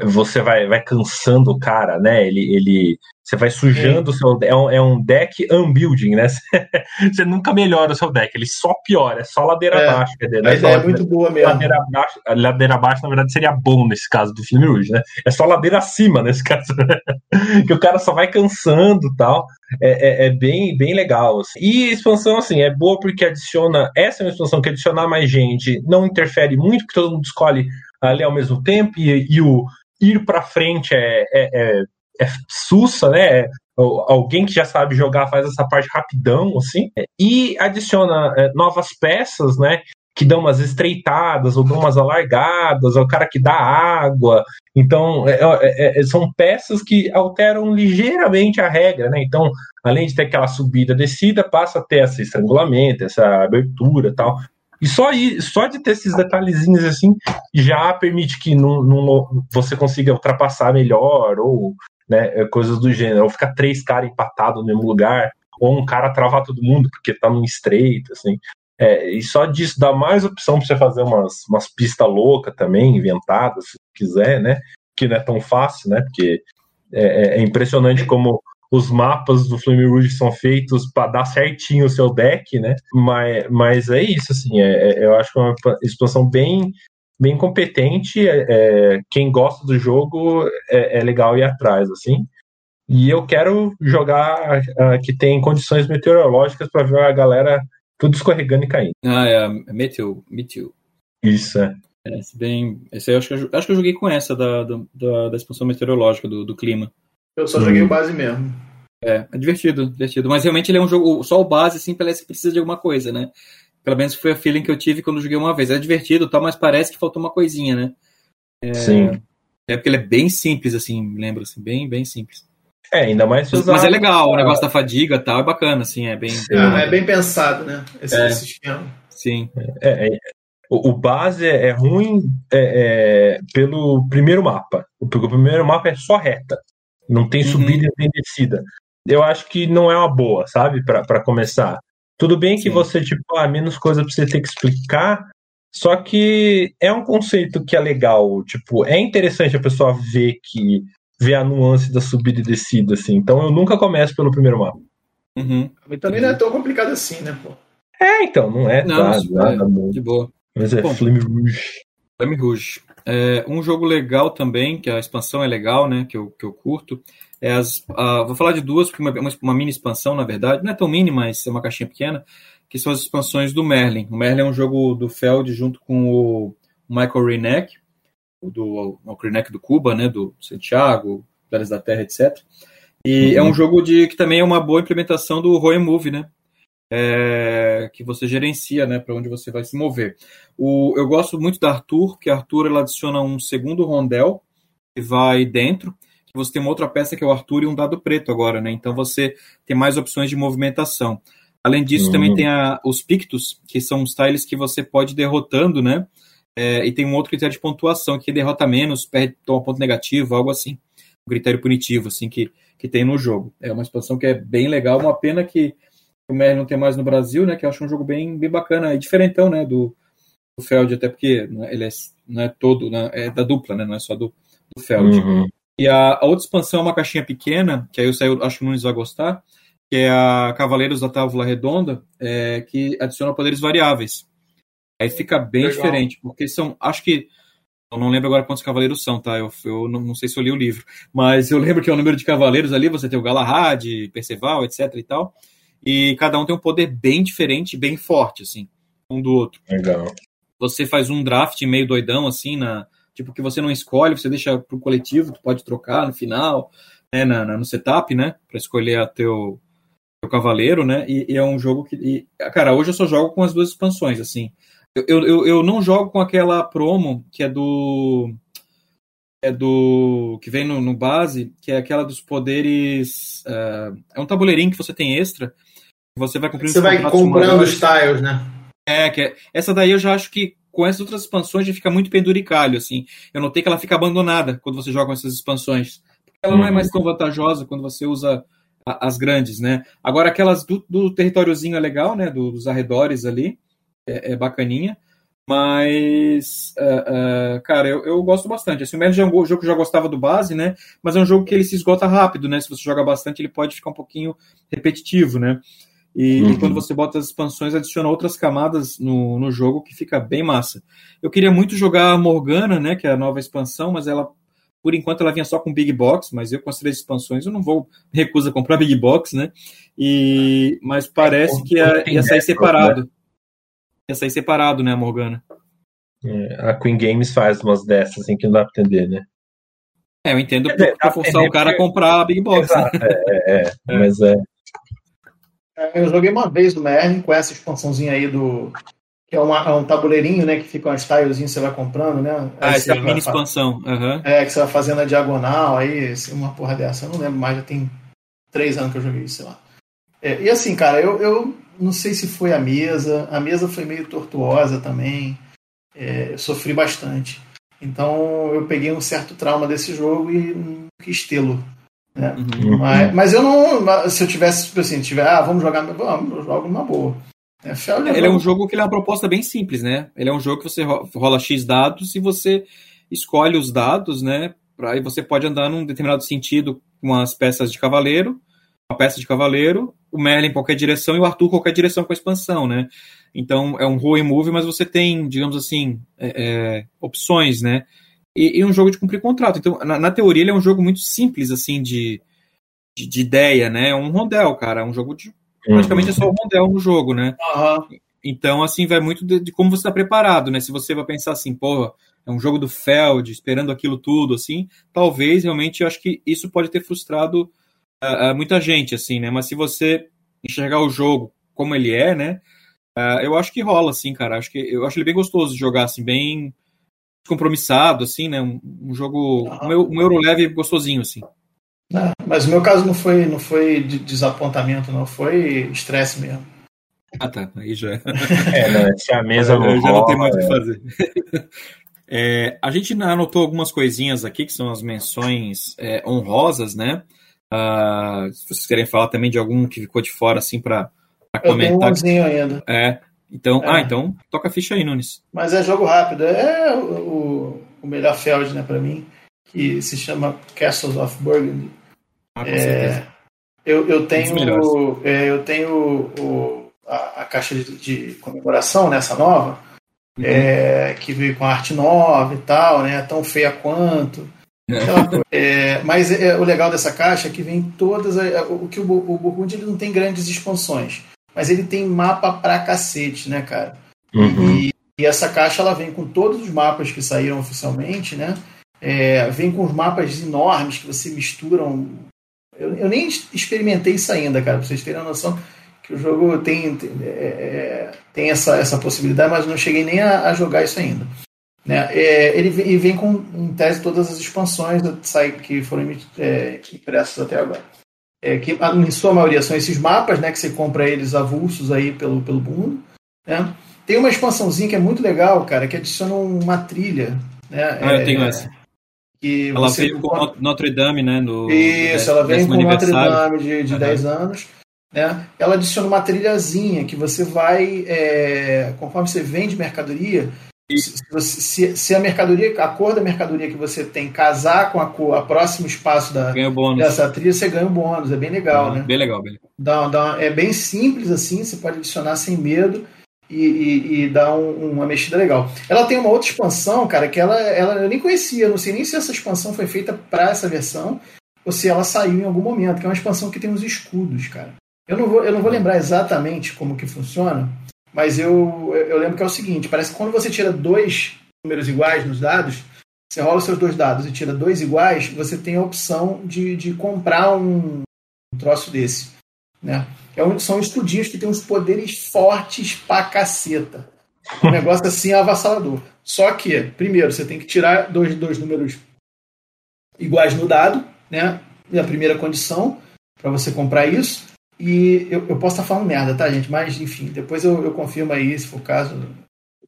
Você vai, vai cansando o cara, né? Ele, ele você vai sujando o seu. É um, é um deck unbuilding, né? Você nunca melhora o seu deck, ele só piora, é só ladeira é, abaixo. Quer dizer, né? A ideia é muito boa mesmo. Ladeira abaixo, ladeira abaixo, na verdade, seria bom nesse caso do filme Rouge, né? É só ladeira acima nesse caso. que o cara só vai cansando e tal. É, é, é, bem, bem legal. Assim. E a expansão, assim, é boa porque adiciona. Essa é uma expansão que adicionar mais gente não interfere muito, porque todo mundo escolhe ali ao mesmo tempo, e, e o ir para frente é, é, é é sussa, né? Alguém que já sabe jogar faz essa parte rapidão, assim, e adiciona é, novas peças, né? Que dão umas estreitadas ou dão umas alargadas, é o cara que dá água. Então, é, é, é, são peças que alteram ligeiramente a regra, né? Então, além de ter aquela subida, descida, passa a ter esse estrangulamento, essa abertura tal. E só, só de ter esses detalhezinhos assim já permite que não, não, você consiga ultrapassar melhor ou né? É coisas do gênero. Ou ficar três caras empatados no mesmo lugar, ou um cara travar todo mundo porque tá num estreito, assim. É, e só disso dá mais opção para você fazer umas, umas pistas loucas também, inventadas, se quiser, né? Que não é tão fácil, né? Porque é, é, é impressionante como os mapas do Flame Rouge são feitos para dar certinho o seu deck, né? Mas, mas é isso, assim, é, é eu acho que é uma expansão bem bem competente. É, é, quem gosta do jogo é, é, legal ir atrás, assim. E eu quero jogar uh, que tem condições meteorológicas para ver a galera tudo escorregando e caindo. Ah, é, é Meteo. Meteo. Isso, é. é esse bem, esse eu acho que eu, acho que eu joguei com essa da, da, da expansão meteorológica do, do clima. Eu só hum. joguei o base mesmo. É, é divertido, divertido. Mas realmente ele é um jogo. Só o base, assim, parece que precisa de alguma coisa, né? Pelo menos foi a feeling que eu tive quando joguei uma vez. É divertido, tal, mas parece que faltou uma coisinha, né? É, Sim. É porque ele é bem simples, assim, lembro, assim, bem, bem simples. É, ainda mais se usar... Mas é legal, o negócio da fadiga tal, é bacana, assim, é bem... É, é bem pensado, né, esse, é, esse esquema. Sim. É, é, o, o, base é ruim é, é, pelo primeiro mapa, porque o primeiro mapa é só reta, não tem uhum. subida uhum. nem descida. Eu acho que não é uma boa, sabe, para começar Tudo bem que Sim. você, tipo, ah, menos coisa pra você ter que explicar, só que é um conceito que é legal, tipo, é interessante a pessoa ver que ver a nuance da subida e descida, assim. Então eu nunca começo pelo primeiro mapa. Uhum. E também não é tão complicado assim, né, pô? É, então, não é não, tá, nada, é, de boa. Mas é Bom, Flame Rouge. Flame Rouge. É, um jogo legal também, que a expansão é legal, né? Que eu, que eu curto. É as, uh, vou falar de duas, porque uma, uma, mini expansão, na verdade. Não é tão mini, mas é uma caixinha pequena. Que são as expansões do Merlin. O Merlin é um jogo do Feld junto com o Michael Reineck, do o Reineck do Cuba, né? Do Santiago, Dallas da Terra, etc. E uhum. é um jogo de que também é uma boa implementação do Roy Move, né? é, que você gerencia, né, para onde você vai se mover. O, eu gosto muito da Arthur, que a Arthur ela adiciona um segundo rondel que vai dentro, você tem uma outra peça que é o Arthur e um dado preto agora, né? Então você tem mais opções de movimentação. Além disso, uhum. também tem a, os Pictos, que são os tiles que você pode ir derrotando, né? É, e tem um outro critério de pontuação, que derrota menos, perde, toma ponto negativo, algo assim. Um critério punitivo, assim, que, que tem no jogo. É uma expansão que é bem legal, uma pena que o Mer não tem mais no Brasil, né? Que eu acho um jogo bem, bem bacana e diferentão, né? Do, do Feld, até porque né, ele é, não é todo, né, é da dupla, né? Não é só do, do Feld. Uhum. E a, a, outra expansão é uma caixinha pequena, que aí eu saio, acho que o Nunes vai gostar, que é a Cavaleiros da Távola Redonda, é, que adiciona poderes variáveis. Aí fica bem Legal. diferente, porque são, acho que eu não lembro agora quantos cavaleiros são, tá? Eu, eu não, não, sei se eu li o livro, mas eu lembro que é o número de cavaleiros ali, você tem o Galahad, Perceval, etc e tal e cada um tem um poder bem diferente, bem forte, assim, um do outro. Legal. Você faz um draft meio doidão, assim, na, tipo, que você não escolhe, você deixa pro coletivo, tu pode trocar no final, né, na, na no setup, né, para escolher a teu, teu cavaleiro, né, e, e, é um jogo que, e, cara, hoje eu só jogo com as duas expansões, assim. Eu, eu, eu não jogo com aquela promo que é do é do que vem no, no, base, que é aquela dos poderes. Uh, é um tabuleirinho que você tem extra, você vai cumprindo Você vai comprando os tiles, né? É, que é, essa daí eu já acho que com essas outras expansões já fica muito penduricalho, assim. Eu notei que ela fica abandonada quando você joga com essas expansões. Ela uhum. não é mais tão vantajosa quando você usa a, as grandes, né? Agora aquelas do, do territóriozinho é legal, né? Do, dos arredores ali, é, é bacaninha. Mas, uh, uh, cara, eu, eu gosto bastante. Assim, o Magic é um jogo que eu já gostava do base, né? Mas é um jogo que ele se esgota rápido, né? Se você joga bastante, ele pode ficar um pouquinho repetitivo, né? E, uhum. e, quando você bota as expansões, adiciona outras camadas no, no jogo que fica bem massa. Eu queria muito jogar a Morgana, né, que é a nova expansão, mas ela, por enquanto, ela vinha só com Big Box, mas eu com as três expansões eu não vou recusa a comprar Big Box, né? E, mas parece que ia, ia sair separado. Ia sair separado, né, a Morgana? É, a Queen Games faz umas dessas assim que não dá pra entender, né? É, eu entendo é, pra forçar o cara a comprar a Big Box. Né? Exato, né? é, é, é, mas é é, eu joguei uma vez do Merlin com essa expansãozinha aí do. Que é, uma, é um tabuleirinho, né? Que fica umas tilezinhas que você vai comprando, né? Ah, essa é a mini expansão. Uhum. É, que você vai fazendo a diagonal, aí uma porra dessa. Eu não lembro mais, já tem três anos que eu joguei isso, sei lá. É, e assim, cara, eu, eu não sei se foi a mesa. A mesa foi meio tortuosa também. É, eu sofri bastante. Então eu peguei um certo trauma desse jogo e não quis tê-lo. Né? Uhum. Mas, mas, eu não. Se eu tivesse, tipo assim, tiver, ah, vamos jogar, vamos, eu jogo numa boa. É, ele é um jogo que ele é uma proposta bem simples, né? Ele é um jogo que você rola X dados e você escolhe os dados, né? Aí você pode andar num determinado sentido com as peças de cavaleiro, uma peça de cavaleiro, o Merlin em qualquer direção e o Arthur qualquer direção com a expansão, né? Então é um roll move, mas você tem, digamos assim, é, é, opções, né? E, e um jogo de cumprir contrato. Então, na, na, teoria, ele é um jogo muito simples, assim, de, de, de ideia, né? É um rondel, cara. É um jogo de. Uhum. Praticamente é só um rondel no jogo, né? Uhum. Então, assim, vai muito de, de como você está preparado, né? Se você vai pensar assim, porra, é um jogo do Feld, esperando aquilo tudo, assim, talvez realmente eu acho que isso pode ter frustrado uh, uh, muita gente, assim, né? Mas se você enxergar o jogo como ele é, né? Uh, eu acho que rola, assim, cara. Acho que eu acho ele bem gostoso de jogar, assim, bem descompromissado, assim, né? Um, um jogo, um, um euro leve gostosinho, assim. É, mas o meu caso não foi, não foi de desapontamento, não, foi estresse mesmo. Ah, tá. Aí já. É, não, se a mesa não já não tem muito o é... que fazer. É, a gente anotou algumas coisinhas aqui que são as menções é, honrosas, né? Uh, se vocês querem falar também de algum que ficou de fora, assim, para Pra comentar. Eu ainda. É. Então, é. ah, então toca a ficha aí, Nunes. Mas é jogo rápido. É o, o melhor Feld, né, pra mim, que se chama Castles of Burgundy. Ah, com é, certeza. Eu, eu tenho, é, eu tenho o, a, a caixa de, de, comemoração nessa nova, uhum. é, que veio com arte nova e tal, né? Tão feia quanto. É. é, mas é, o legal dessa caixa é que vem todas. o que o, o Burgundy ele não tem grandes expansões, mas ele tem mapa pra cacete, né, cara? Uhum. E, e, essa caixa ela vem com todos os mapas que saíram oficialmente, né? É, vem com os mapas enormes que você misturam eu, eu nem experimentei isso ainda, cara, pra vocês terem a noção que o jogo tem, tem, é, é, tem essa, essa possibilidade, mas não cheguei nem a, a jogar isso ainda. Né? É, ele, vem, ele vem com, em tese, todas as expansões que foram é, impressas até agora. É, que, em sua maioria, são esses mapas né, que você compra eles avulsos aí pelo, pelo mundo. Né? Tem uma expansãozinha que é muito legal, cara, que adiciona uma trilha. Né? Ah, eu tenho essa que ela você... veio com Notre Dame, né? No, Isso, ela veio com Notre Dame de, de uhum. 10 anos. Né? Ela adiciona uma trilhazinha que você vai, é, conforme você vende mercadoria, se, se, se, a mercadoria, a cor da mercadoria que você tem casar com a cor, a próximo espaço da, dessa trilha, você ganha um bônus. É bem legal, uhum, né? Bem legal, bem legal. Dá, dá, é bem simples assim, você pode adicionar sem medo e, e, e dá um, uma mexida legal. Ela tem uma outra expansão, cara, que ela, ela eu nem conhecia, não sei nem se essa expansão foi feita para essa versão ou se ela saiu em algum momento, que é uma expansão que tem uns escudos, cara. Eu não vou, eu não vou lembrar exatamente como que funciona, mas eu, eu lembro que é o seguinte: parece que quando você tira dois números iguais nos dados, você rola os seus dois dados e tira dois iguais, você tem a opção de, de comprar um, um troço desse. Né? É um, são estudinhos que têm uns poderes fortes pra caceta. Um negócio assim avassalador. Só que, primeiro, você tem que tirar dois, dois números iguais no dado, né? E a primeira condição para você comprar isso. E eu, eu posso estar falando merda, tá, gente? Mas, enfim, depois eu, eu confirmo aí, se for o caso,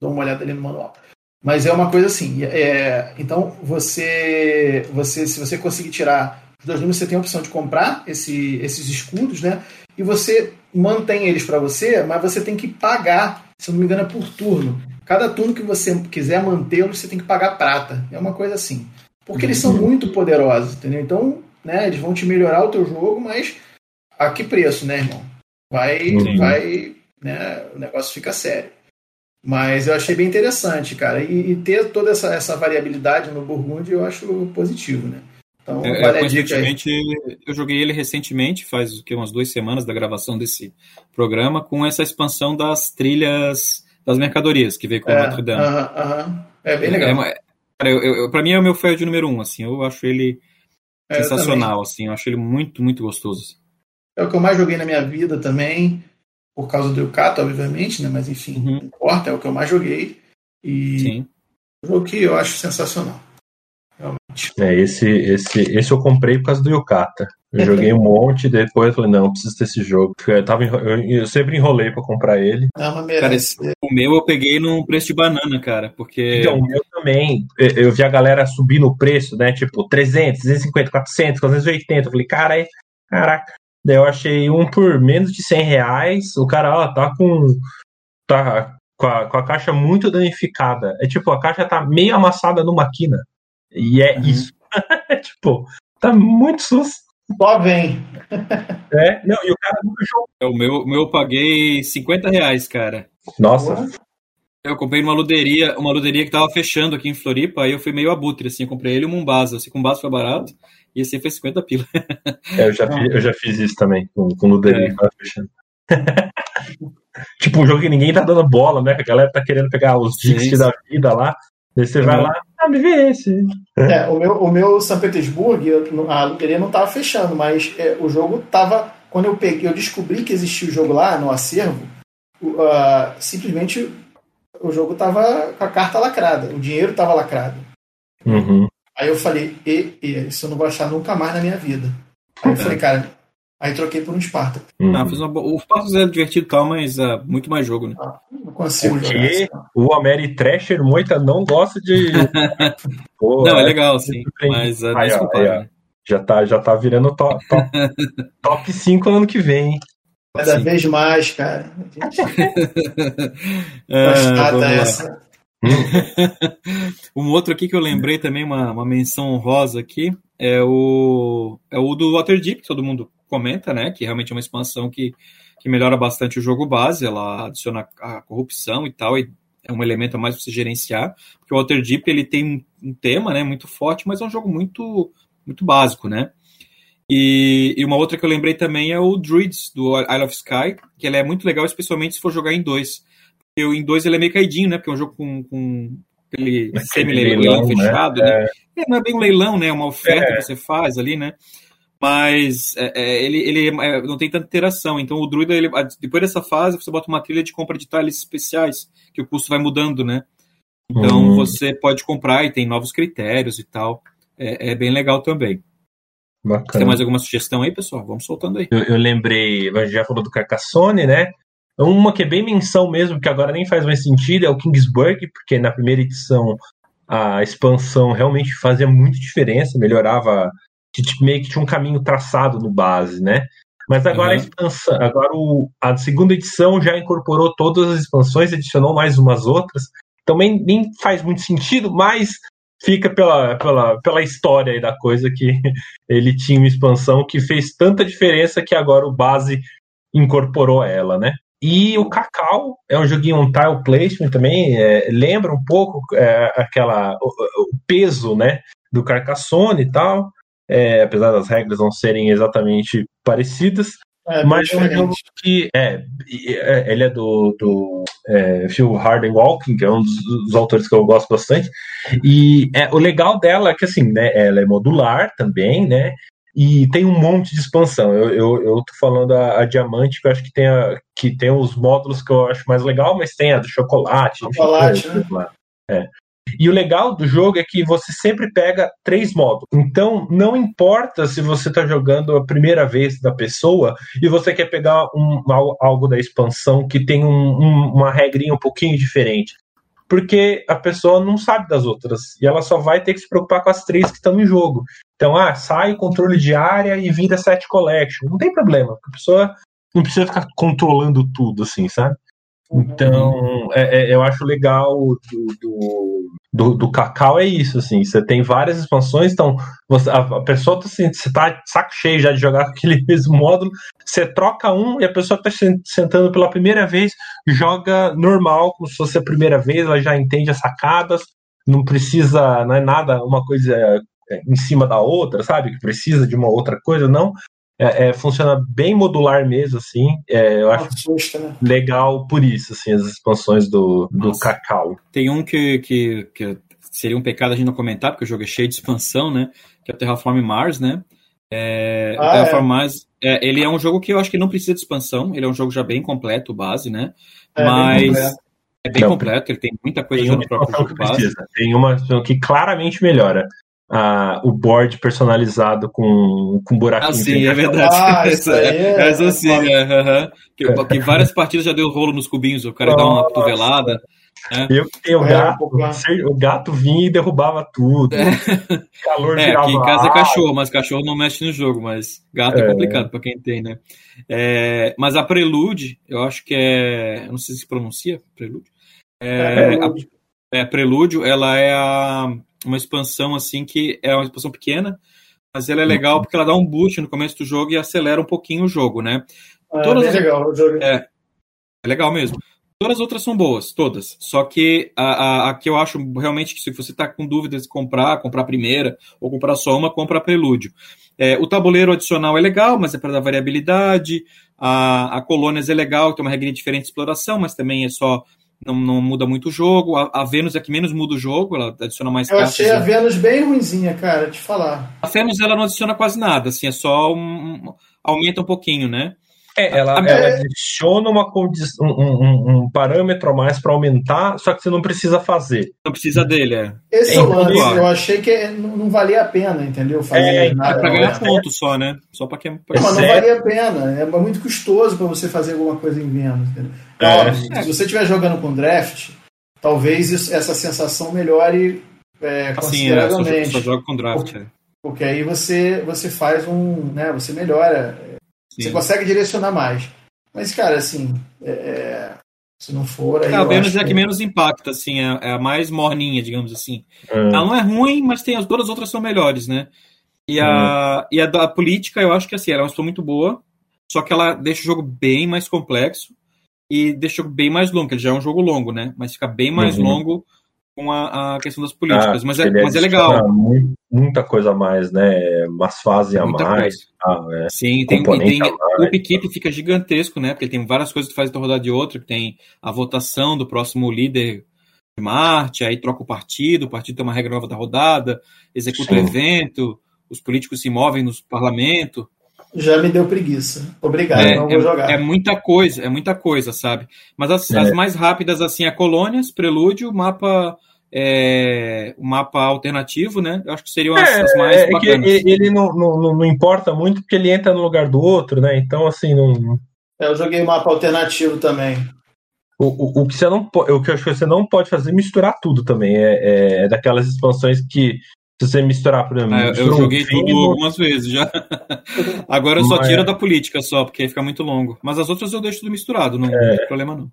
dou uma olhada ali no manual. Mas é uma coisa assim. É, então, você, você, se você conseguir tirar os dois números, você tem a opção de comprar esse, esses escudos, né? e você mantém eles para você, mas você tem que pagar, se não me engano, é por turno. Cada turno que você quiser mantê-los, você tem que pagar prata. É uma coisa assim. Porque eles são uhum. muito poderosos, entendeu? Então, né, eles vão te melhorar o teu jogo, mas a que preço, né, irmão? Vai, vai, né, o negócio fica sério. Mas eu achei bem interessante, cara. E, e ter toda essa, essa variabilidade no Burgundy eu acho positivo, né? Então, é, é recentemente, eu joguei ele recentemente, faz que, umas duas semanas da gravação desse programa, com essa expansão das trilhas das mercadorias que veio com é, o Notre Dame. Uh -huh, uh -huh. É bem legal. É, cara, eu, eu, pra mim é o meu de número um, assim, eu acho ele é, sensacional, eu assim, eu acho ele muito, muito gostoso. É o que eu mais joguei na minha vida também, por causa do Yucato, obviamente, né? Mas enfim, uhum. não importa, é o que eu mais joguei. E Sim. um jogo que eu acho sensacional. É, esse, esse, esse eu comprei por causa do Yokata. Eu joguei um monte, depois eu falei, não, preciso desse jogo. Eu, tava, eu, eu sempre enrolei pra comprar ele. Não, cara, esse, o meu eu peguei num preço de banana, cara, porque... Então, o meu também. Eu vi a galera subir no preço, né, tipo, 300, 250, 400, 480. Eu falei, cara, aí, caraca. Daí eu achei um por menos de 100 reais. O cara, ó, tá com... Tá com a, com a caixa muito danificada. É tipo, a caixa tá meio amassada numa quina. E é uhum. isso. tipo, tá muito sus. Só vem. é, não, e o cara nunca jogou. É, o meu, meu eu paguei 50 reais, cara. Nossa. Eu comprei numa luderia, uma luderia que tava fechando aqui em Floripa, aí eu fui meio abutre, assim, eu comprei ele e o Mumbasa. Assim, com base foi barato, e assim foi 50 pila. é, eu já, fiz, eu já fiz isso também, com, com luderia é. que tava fechando. tipo, um jogo que ninguém tá dando bola, né? A galera tá querendo pegar os Dixie da vida lá. Daí você vai lá, ah, me vê esse. É, o meu, o meu São Petersburgo, a loteria não estava fechando, mas é, o jogo estava. Quando eu peguei, eu descobri que existia o jogo lá no acervo, uh, simplesmente o jogo estava com a carta lacrada, o dinheiro estava lacrado. Uhum. Aí eu falei, e, e, isso eu não vou achar nunca mais na minha vida. Aí eu falei, cara, Aí troquei por um Sparta. Uhum. Ah, uma O Spartacus é divertido e tal, mas é muito mais jogo, né? Ah, não consigo Porque jogar. Assim, o Ameri Thrasher Moita não gosta de. Pô, não, é, é legal, sim. Mas é aí, ó, aí, ó, já tá, já tá virando top, top, top 5 ano que vem, hein? Cada Sim. vez mais, cara. Gente... é, essa. um outro aqui que eu lembrei também, uma, uma menção honrosa aqui, é o, é o do Waterdeep, que todo mundo comenta, né? Que realmente é uma expansão que, que melhora bastante o jogo base, ela adiciona a corrupção e tal, e é um elemento a mais para você gerenciar, porque o Waterdeep ele tem um tema, né, muito forte, mas é um jogo muito muito básico, né? E, e, uma outra que eu lembrei também é o Druids, do Isle of Sky, que ele é muito legal, especialmente se for jogar em dois. Porque em dois ele é meio caidinho, né? Porque é um jogo com, com aquele semi-leilão né? fechado, né? né? É. não é bem um leilão, né? É uma oferta é. que você faz ali, né? Mas é, é ele, ele é, não tem tanta interação. Então o Druida, ele, depois dessa fase, você bota uma trilha de compra de tiles especiais, que o custo vai mudando, né? Então uhum. você pode comprar e tem novos critérios e tal. É, é bem legal também. Bacana. Tem mais alguma sugestão aí, pessoal? Vamos soltando aí. Eu, eu lembrei, a gente já falou do Carcassonne, né? Uma que é bem menção mesmo, que agora nem faz mais sentido, é o Kingsburg, porque na primeira edição a expansão realmente fazia muita diferença, melhorava, meio que tinha um caminho traçado no base, né? Mas agora uhum. a expansão, agora o, a segunda edição já incorporou todas as expansões, adicionou mais umas outras. Também então, nem faz muito sentido, mas fica pela, pela, pela história da coisa que ele tinha uma expansão que fez tanta diferença que agora o base incorporou ela, né? E o Cacau é um joguinho um tile placement também, é, lembra um pouco é, aquela o, o, peso, né, do Carcassonne e tal, é, apesar das regras não serem exatamente parecidas, é, mas é um jogo que é, é, ele é do, do é, Phil Harden Walking, que é um dos, dos, autores que eu gosto bastante. E o legal dela é que assim, né, ela é modular também, né? E tem um monte de expansão. Eu, eu, eu tô falando a, a, Diamante, que eu acho que tem, a, que tem os módulos que eu acho mais legal, mas tem a do chocolate. Chocolate, enfim, né? É. E o legal do jogo é que você sempre pega três módulos. Então, não importa se você está jogando a primeira vez da pessoa e você quer pegar um, algo da expansão que tem um, um, uma regrinha um pouquinho diferente. Porque a pessoa não sabe das outras. E ela só vai ter que se preocupar com as três que estão em jogo. Então, ah, sai o controle de área e vira set collection. Não tem problema, a pessoa não precisa ficar controlando tudo, assim, sabe? Então, é, é, eu acho legal do, do, do, do, Cacau é isso, assim, você tem várias expansões, então você, a, a, pessoa tá assim, você tá saco cheio já de jogar com aquele mesmo módulo, você troca um e a pessoa tá sentando pela primeira vez, joga normal, como se fosse a primeira vez, ela já entende as sacadas, não precisa, não é nada, uma coisa em cima da outra, sabe? Que precisa de uma outra coisa, não. É, é, funciona bem modular mesmo, assim. É, eu acho né? legal por isso, assim, as expansões do, do Cacau. Tem um que, que, que, seria um pecado a gente não comentar, porque o jogo é cheio de expansão, né? Que é o Terraform Mars, né? É, ah, o Terraform Mars, é, ele é um jogo que eu acho que não precisa de expansão, ele é um jogo já bem completo, base, né? Mas é bem não, completo, ele tem muita coisa no próprio jogo base. Tem uma que claramente melhora a, o board personalizado com, com buraquinho. Ah, sim, é verdade. Ah, isso aí é, essa sim, é, uh -huh. que, que, várias partidas já deu rolo nos cubinhos, o cara dá uma cotovelada. É. Eu tenho o gato, o gato vinha e derrubava tudo. É. Calor é, aqui em casa é cachorro, mas cachorro não mexe no jogo, mas gato é, é complicado para quem tem, né? É, mas a Prelude, eu acho que é. Eu não sei se pronuncia Prelude. É, é, a, é, Prelúdio, ela é a uma expansão assim que é uma expansão pequena, mas ela é legal porque ela dá um boost no começo do jogo e acelera um pouquinho o jogo, né? É, Todas as... legal o jogo. É, é legal mesmo. Todas as outras são boas, todas. Só que a, a, a que eu acho realmente que se você está com dúvidas de comprar, comprar a primeira ou comprar só uma, compra a Prelúdio. É, o tabuleiro adicional é legal, mas é para dar variabilidade. A, a Colônias é legal, tem uma regrinha diferente de exploração, mas também é só não, não muda muito o jogo. A, a, Vênus é que menos muda o jogo, ela adiciona mais Eu achei a Vênus bem ruinzinha, cara, te falar. A Vênus ela não adiciona quase nada, assim, é só um, um aumenta um pouquinho, né? É, ela, ela é... adiciona uma condição, um, um, um, parâmetro a mais para aumentar, só que você não precisa fazer. Não precisa dele, é. Esse é, o lance, eu achei que não, não valia a pena, entendeu? Fazer é, nada, é para ganhar ponto só, né? Só para que. Pra... Mas não valia a pena, é muito custoso para você fazer alguma coisa em Vênus. É. se você estiver jogando com draft, talvez isso, essa sensação melhore é, consideravelmente. Assim, é, só, só joga com draft. Porque, porque aí você, você faz um. Né, você melhora Sim. Você consegue direcionar mais. Mas, cara, assim, é, é se não for. Aí é, a Vênus é a que menos impacta, assim, é, é, a mais morninha, digamos assim. É. Ela não é ruim, mas tem as duas outras são melhores, né? E a, hum. e a da política, eu acho que assim, ela é uma pessoa muito boa, só que ela deixa o jogo bem mais complexo e jogo bem mais longo, que já é um jogo longo, né? Mas fica bem mais uhum. longo com a, a, questão das políticas. Ah, mas é, mas é legal. Muita coisa a mais, né? Umas fases a mais. Ah, é. Sim, tem, tem o equipe fica gigantesco, né? Porque tem várias coisas que fazem de rodar de outra, que tem a votação do próximo líder de Marte, aí troca o partido, o partido tem uma regra nova da rodada, executa Sim. o evento, os políticos se movem no parlamento. Já me deu preguiça. Obrigado, é, não vou é, jogar. É muita coisa, é muita coisa, sabe? Mas as, é. as mais rápidas, assim, é Colônias, Prelúdio, mapa. É, o mapa alternativo, né? Eu acho que seriam as, as mais é, bacanas. ele, ele não, não, não, importa muito porque ele entra no lugar do outro, né? Então, assim, não. Eu joguei mapa alternativo também. O, o, o, que você não, o que eu acho que você não pode fazer é misturar tudo também. É, é, é daquelas expansões que se você misturar, por exemplo. Ah, eu joguei tudo algumas vezes já. Agora eu só Mas... tiro da política só, porque fica muito longo. Mas as outras eu deixo tudo misturado, não, é. tem problema não.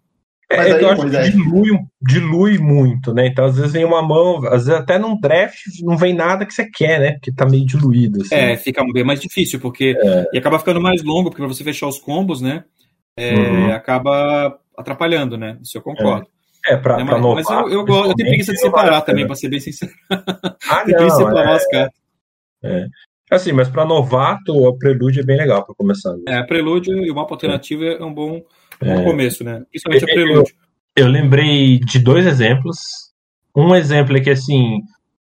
É, Mas aí, eu acho que dilui, dilui muito, né? Então, às vezes vem uma mão, às vezes até num draft não vem nada que você quer, né? Porque tá meio diluído. Assim. É, fica bem mais difícil, porque. É. E acaba ficando mais longo, porque pra você fechar os combos, né? É, uhum. Acaba atrapalhando, né? Isso eu concordo. É. É, pra, é, pra mas, novar, mas eu, eu, gosto, eu tenho preguiça de separar também, pra ser bem sincero. Ah, não, separar é, as cartas. É. Assim, mas para novato, o Prelúdio é bem legal para começar. Né? É, Prelúdio e o mapa alternativo é, é um bom, bom é. começo, né? Principalmente a Prelúdio. Eu, eu lembrei de dois exemplos. Um exemplo é que, assim,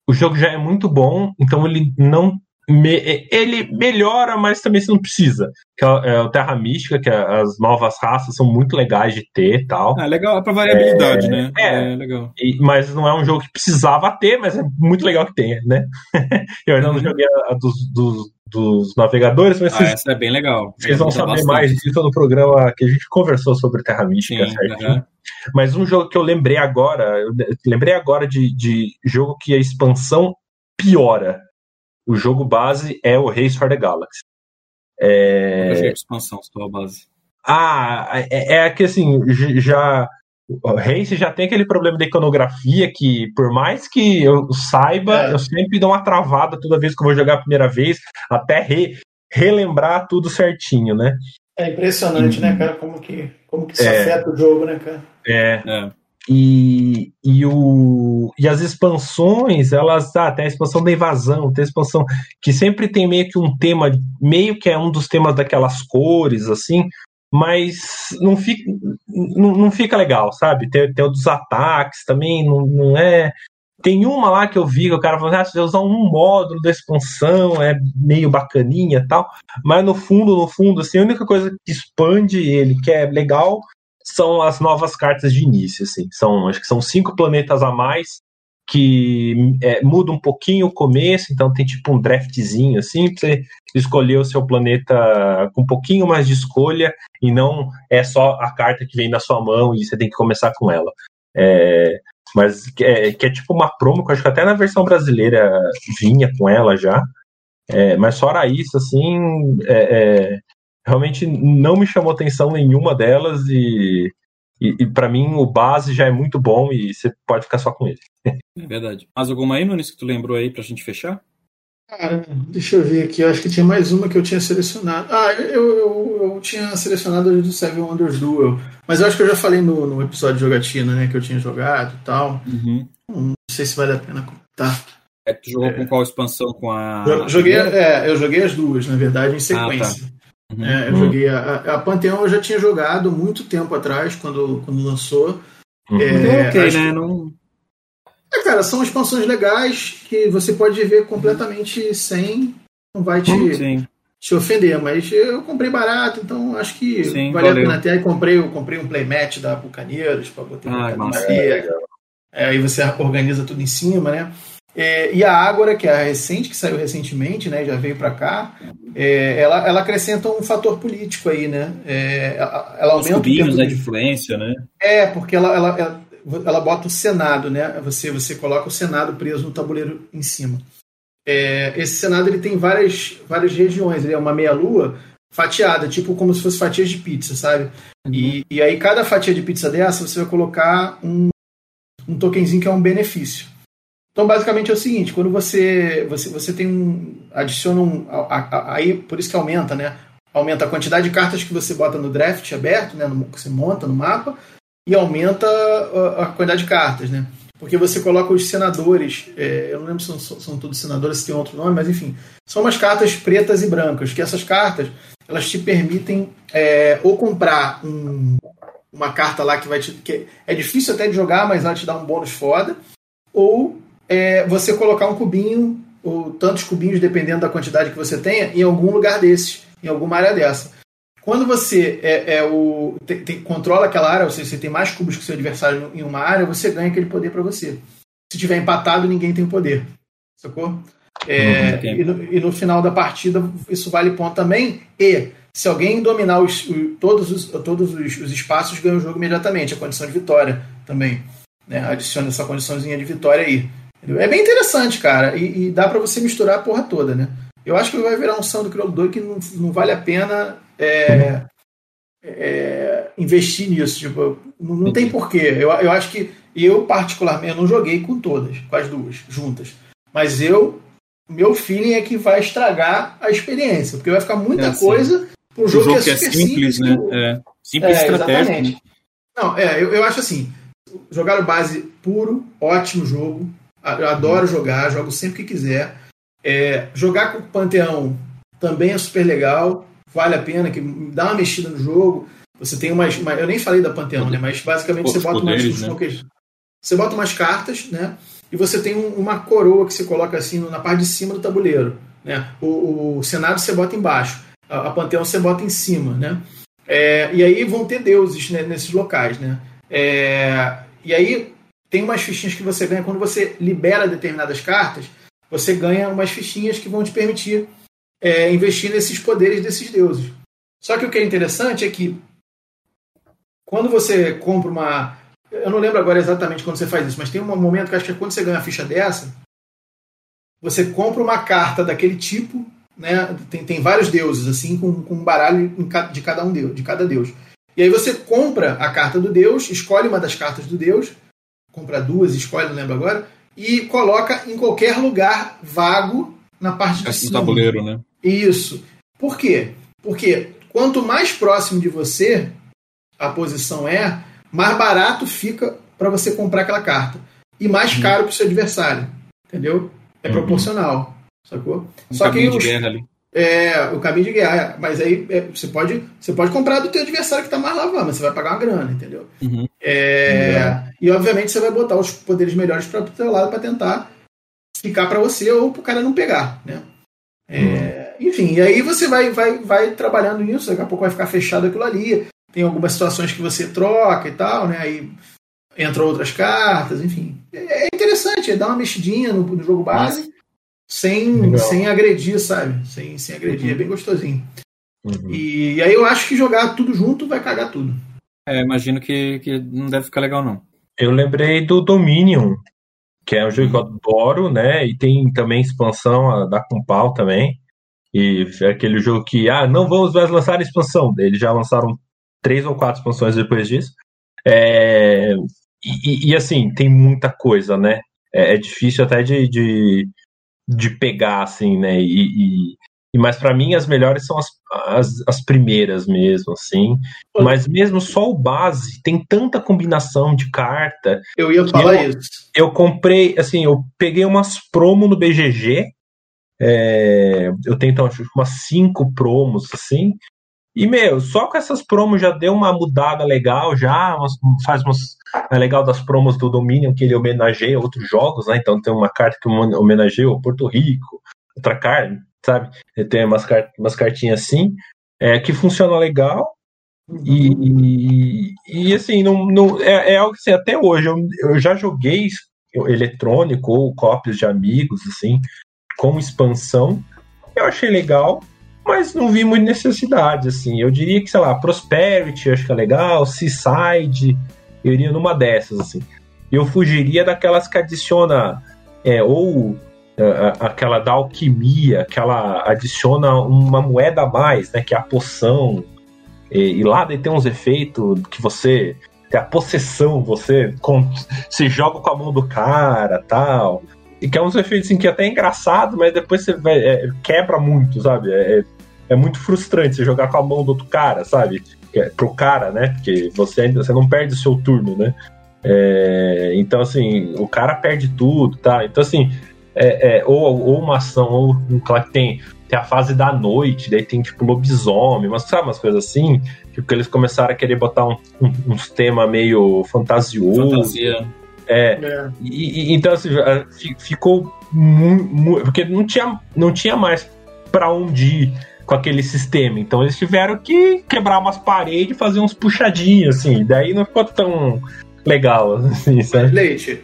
o jogo já é muito bom, então ele não me, ele melhora, mas também você não precisa. Que é, é, o Terra Mística, que é, as novas raças são muito legais de ter e tal. É legal pra variabilidade, é, né? É, é legal. E, mas não é um jogo que precisava ter, mas é muito legal que tenha, né? Eu ainda não uhum. joguei a, a dos, dos, dos, navegadores, mas ah, vocês, essa é bem legal. Vocês vão saber bastante. mais disso no programa que a gente conversou sobre Terra Mística, Sim, certinho. Uhum. Mas um jogo que eu lembrei agora, eu lembrei agora de, de jogo que a expansão piora o jogo base é o Race for the Galaxy. É... expansão, só a base. Ah, é, é que assim, já. O Race já tem aquele problema da iconografia que, por mais que eu saiba, é. eu sempre dou uma travada toda vez que eu vou jogar a primeira vez, até re, relembrar tudo certinho, né? É impressionante, né, cara? Como que, como que isso é. afeta o jogo, né, cara? É. é. E, e, o, e as expansões, elas ah, tem a expansão da invasão, tem a expansão que sempre tem meio que um tema, meio que é um dos temas daquelas cores, assim, mas não fica, não, não fica legal, sabe? Tem, tem o dos ataques também, não, não é. Tem uma lá que eu vi que o cara falou, ah, você usar um módulo da expansão, é meio bacaninha tal, mas no fundo, no fundo, assim, a única coisa que expande ele, que é legal, são as novas cartas de início, assim. São, acho que são cinco planetas a mais que é, muda um pouquinho o começo, então tem tipo um draftzinho assim, pra você escolher o seu planeta com um pouquinho mais de escolha e não é só a carta que vem na sua mão e você tem que começar com ela. É, mas é, que é, tipo uma promo, que eu acho que até na versão brasileira vinha com ela já. É, mas fora isso, assim, é, é realmente não me chamou atenção nenhuma delas e, e, e para mim o base já é muito bom e você pode ficar só com ele. É verdade. Mais alguma aí, Nunes, que tu lembrou aí pra gente fechar? Cara, deixa eu ver aqui. Eu acho que tinha mais uma que eu tinha selecionado. Ah, eu, eu, eu tinha selecionado a do Seven Wonders Duel. Mas eu acho que eu já falei no, no episódio de jogatina, né? Que eu tinha jogado e tal. Uhum. Não sei se vale a pena comentar. É, tu jogou é. com qual expansão? Com a. Joguei, é, eu joguei as duas, na verdade, em sequência. Ah, tá. Uhum. É, eu joguei a, a Pantheon eu já tinha jogado muito tempo atrás, quando, quando lançou. Uhum. É, ok, né? Não... É, cara, são expansões legais que você pode ver completamente sem. Não vai te, uhum, te ofender, mas eu comprei barato, então acho que Sim, vale valeu. a pena até. Comprei, eu comprei um playmat da Bucaneiros para botar ah, na é, é, aí você organiza tudo em cima, né? É, e a Ágora, que é a recente, que saiu recentemente, né, já veio para cá, é, ela, ela acrescenta um fator político aí, né? É, ela aumenta Os cubinhos, né, de influência, né? É, porque ela, ela, ela, ela, bota o Senado, né? Você, você coloca o Senado preso no tabuleiro em cima. É, esse Senado ele tem várias, várias regiões, ele é uma meia-lua, fatiada, tipo como se fosse fatias de pizza, sabe? Uhum. E, e aí cada fatia de pizza dessa você vai colocar um, um tokenzinho que é um benefício. Então basicamente é o seguinte, quando você você, você tem um adiciona um aí por isso que aumenta, né? Aumenta a quantidade de cartas que você bota no draft aberto, né? No, que você monta no mapa e aumenta a, a quantidade de cartas, né? porque você coloca os senadores, é, eu não lembro se são, são, todos senadores, se tem outro nome, mas enfim, são umas cartas pretas e brancas, que essas cartas elas te permitem é, ou comprar um, uma carta lá que vai te. Que é difícil até de jogar, mas ela te dá um bônus foda, ou é, você colocar um cubinho, ou tantos cubinhos, dependendo da quantidade que você tenha, em algum lugar desses, em alguma área dessa. Quando você é, é o, controla aquela área, ou seja, você tem mais cubos que o seu adversário em uma área, você ganha aquele poder para você. Se tiver empatado, ninguém tem poder. Sacou? É, e, no, e, no, final da partida, isso vale ponto também. E se alguém dominar os, o, todos, os, todos os, os, espaços, ganha o jogo imediatamente. A condição de vitória também. Né? Adiciona essa condiçãozinha de vitória aí. É bem interessante, cara. E, e dá para você misturar a porra toda, né? Eu acho que vai virar um São do Crioulo 2 que não, não vale a pena é, é, investir nisso. Tipo, não, não tem porquê. Eu, eu acho que eu, particularmente, eu não joguei com todas, com as duas, juntas. Mas eu, meu feeling é que vai estragar a experiência, porque vai ficar muita é, coisa para um jogo, jogo que é, que é simples, simples, né? É, simples é, estratégico. Né? Não, é, eu, eu acho assim, jogar o base puro, ótimo jogo. Eu adoro jogar, jogo sempre que quiser. É, jogar com o Panteão também é super legal vale a pena, que dá uma mexida no jogo. Você tem umas. Uma, eu nem falei da Panteão, né? Mas basicamente você bota poderes, umas. Né? Você bota umas cartas, né? E você tem um, uma coroa que você coloca assim na parte de cima do tabuleiro. Né? O, o Senado você bota embaixo. A, a Panteão você bota em cima, né? É, e aí vão ter deuses né, nesses locais, né? É, e aí tem umas fichinhas que você ganha quando você libera determinadas cartas. Você ganha umas fichinhas que vão te permitir é, investir nesses poderes desses deuses. Só que o que é interessante é que quando você compra uma. Eu não lembro agora exatamente quando você faz isso, mas tem um momento que acho que é quando você ganha uma ficha dessa, você compra uma carta daquele tipo, né? Tem, tem vários deuses, assim, com, com um baralho de cada um deus, de cada deus. E aí você compra a carta do deus, escolhe uma das cartas do deus, compra duas, escolhe, não lembro agora, e coloca em qualquer lugar vago na parte de cima. Tabuleiro, né? Isso. Por quê? Porque quanto mais próximo de você a posição é, mais barato fica para você comprar aquela carta. E mais uhum. caro para o seu adversário. Entendeu? É uhum. proporcional. Sacou? Um Só que os, É, o caminho de guerra. Mas aí é, você, pode, você pode comprar do teu adversário que está mais lavando, mas você vai pagar uma grana, entendeu? Uhum. É. E obviamente você vai botar os poderes melhores para o teu lado para tentar ficar para você ou para o cara não pegar, né? É, uhum. enfim, e aí você vai, vai, vai trabalhando nisso, daqui a pouco vai ficar fechado aquilo ali. Tem algumas situações que você troca e tal, né? Aí entram outras cartas, enfim. É, é interessante, é dar uma mexidinha no, no jogo base sem, sem agredir, sabe? Sem, sem agredir, uhum. é bem gostosinho. Uhum. E, e, aí eu acho que jogar tudo junto vai cagar tudo. É, imagino que, que não deve ficar legal, não. Eu lembrei do Dominion, que é um jogo que eu adoro, né? E tem também expansão da Compal também. E é aquele jogo que, ah, não vamos mais lançar a expansão. Eles já lançaram três ou quatro expansões depois disso. É, e, e, assim, tem muita coisa, né? É, é difícil até de, de, de, pegar, assim, né? E, e mas para mim as melhores são as, as, as, primeiras mesmo, assim. Mas mesmo só o base tem tanta combinação de carta. Eu ia falar eu, isso. Eu comprei, assim, eu peguei umas promo no BGG. É, eu tenho então umas cinco promos, assim. E, meu, só com essas promos já deu uma mudada legal, já faz umas. É legal das promos do Dominion que ele homenageia outros jogos, né? Então tem uma carta que homenageia o Porto Rico, outra carta sabe? Tem umas, umas cartinhas assim, é, que funciona legal. E, e, e assim, não, não, é, é algo assim, até hoje eu, eu já joguei eletrônico ou cópias de amigos, assim, com expansão. Eu achei legal, mas não vi muita necessidade, assim. Eu diria que, sei lá, Prosperity, acho que é legal, Seaside, eu iria numa dessas, assim. Eu fugiria daquelas que adiciona é, ou aquela da alquimia, que ela adiciona uma moeda a mais, né? Que é a poção. E, e lá tem uns efeitos que você. Tem a possessão, você com, se joga com a mão do cara tal. E que é uns efeitos assim, que é até é engraçado, mas depois você vai, é, quebra muito, sabe? É, é, é muito frustrante você jogar com a mão do outro cara, sabe? É, pro cara, né? Porque você ainda você não perde o seu turno, né? É, então, assim, o cara perde tudo, tá? Então, assim, é, é, ou, ou uma ação, ou um claro que tem, tem a fase da noite, daí tem tipo lobisomem, mas sabe umas coisas assim? Tipo, que eles começaram a querer botar um, um, uns temas meio fantasioso. Fantasia. É. é. E, e, então, assim, ficou muito. Porque não tinha, não tinha mais para onde ir com aquele sistema. Então eles tiveram que quebrar umas paredes e fazer uns puxadinhos, assim. Daí não ficou tão legal, assim, sabe? Leite.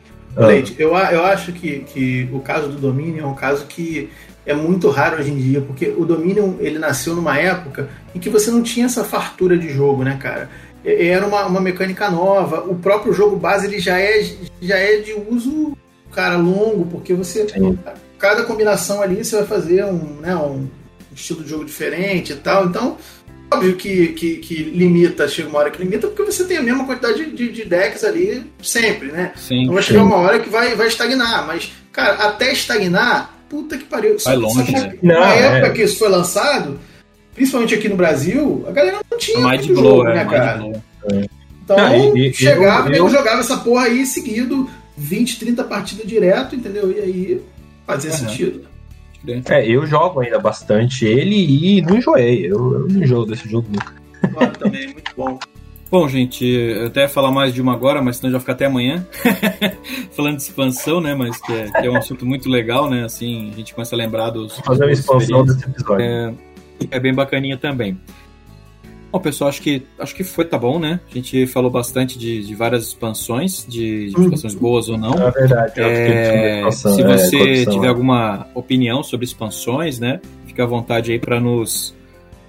Leite, eu, eu acho que, que o caso do Dominion é um caso que é muito raro hoje em dia, porque o Dominion ele nasceu numa época em que você não tinha essa fartura de jogo, né, cara? Era uma, uma mecânica nova. O próprio jogo base ele já é, já é de uso, cara, longo, porque você. Sim. Cada combinação ali você vai fazer um, né, um estilo de jogo diferente e tal. Então, Óbvio que, que, que, limita, chega uma hora que limita, porque você tem a mesma quantidade de, de decks ali sempre, né? Sim, então vai chegar uma hora que vai, vai estagnar. Mas, cara, até estagnar, puta que pariu. Vai longe, né? Na época é. que isso foi lançado, principalmente aqui no Brasil, a galera não tinha mais de jogo, é, né, cara? Então, ah, e, chegava, eu, eu... jogava essa porra aí seguido, 20, 30 partidas direto, entendeu? E aí fazia uhum. sentido. É, eu jogo ainda bastante ele e não enjoei. Eu, eu não enjoo desse jogo nunca. também, muito bom. Bom, gente, eu até ia falar mais de uma agora, mas senão já fica até amanhã. Falando de expansão, né? Mas que é, que é, um assunto muito legal, né? Assim, a gente começa a lembrar dos. Fazer uma expansão desse episódio. É, é bem bacaninha também. Bom, pessoal, acho que, acho que foi, tá bom, né? A gente falou bastante de, de várias expansões, de, de uhum. expansões boas ou não. É verdade. É, se né, você é, tiver alguma opinião sobre expansões, né? Fique à vontade aí para nos,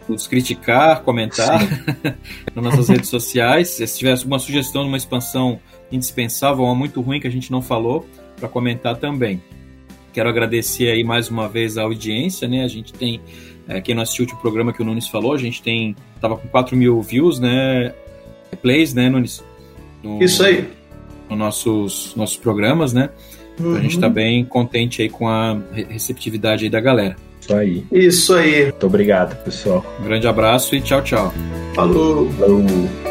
nos criticar, comentar nas nossas redes sociais. Se tiver alguma sugestão de uma expansão indispensável ou muito ruim que a gente não falou, para comentar também. Quero agradecer aí mais uma vez a audiência, né? A gente tem é, quem não assistiu o programa que o Nunes falou, a gente tem. Tava com 4 mil views, né? Plays, né, Nunes? No, Isso aí. Nos nossos, nossos programas, né? Uhum. Então a gente tá uhum. bem contente aí com a receptividade aí da galera. Isso aí. Isso aí. Muito obrigado, pessoal. Um grande abraço e tchau, tchau. Falou. Falou.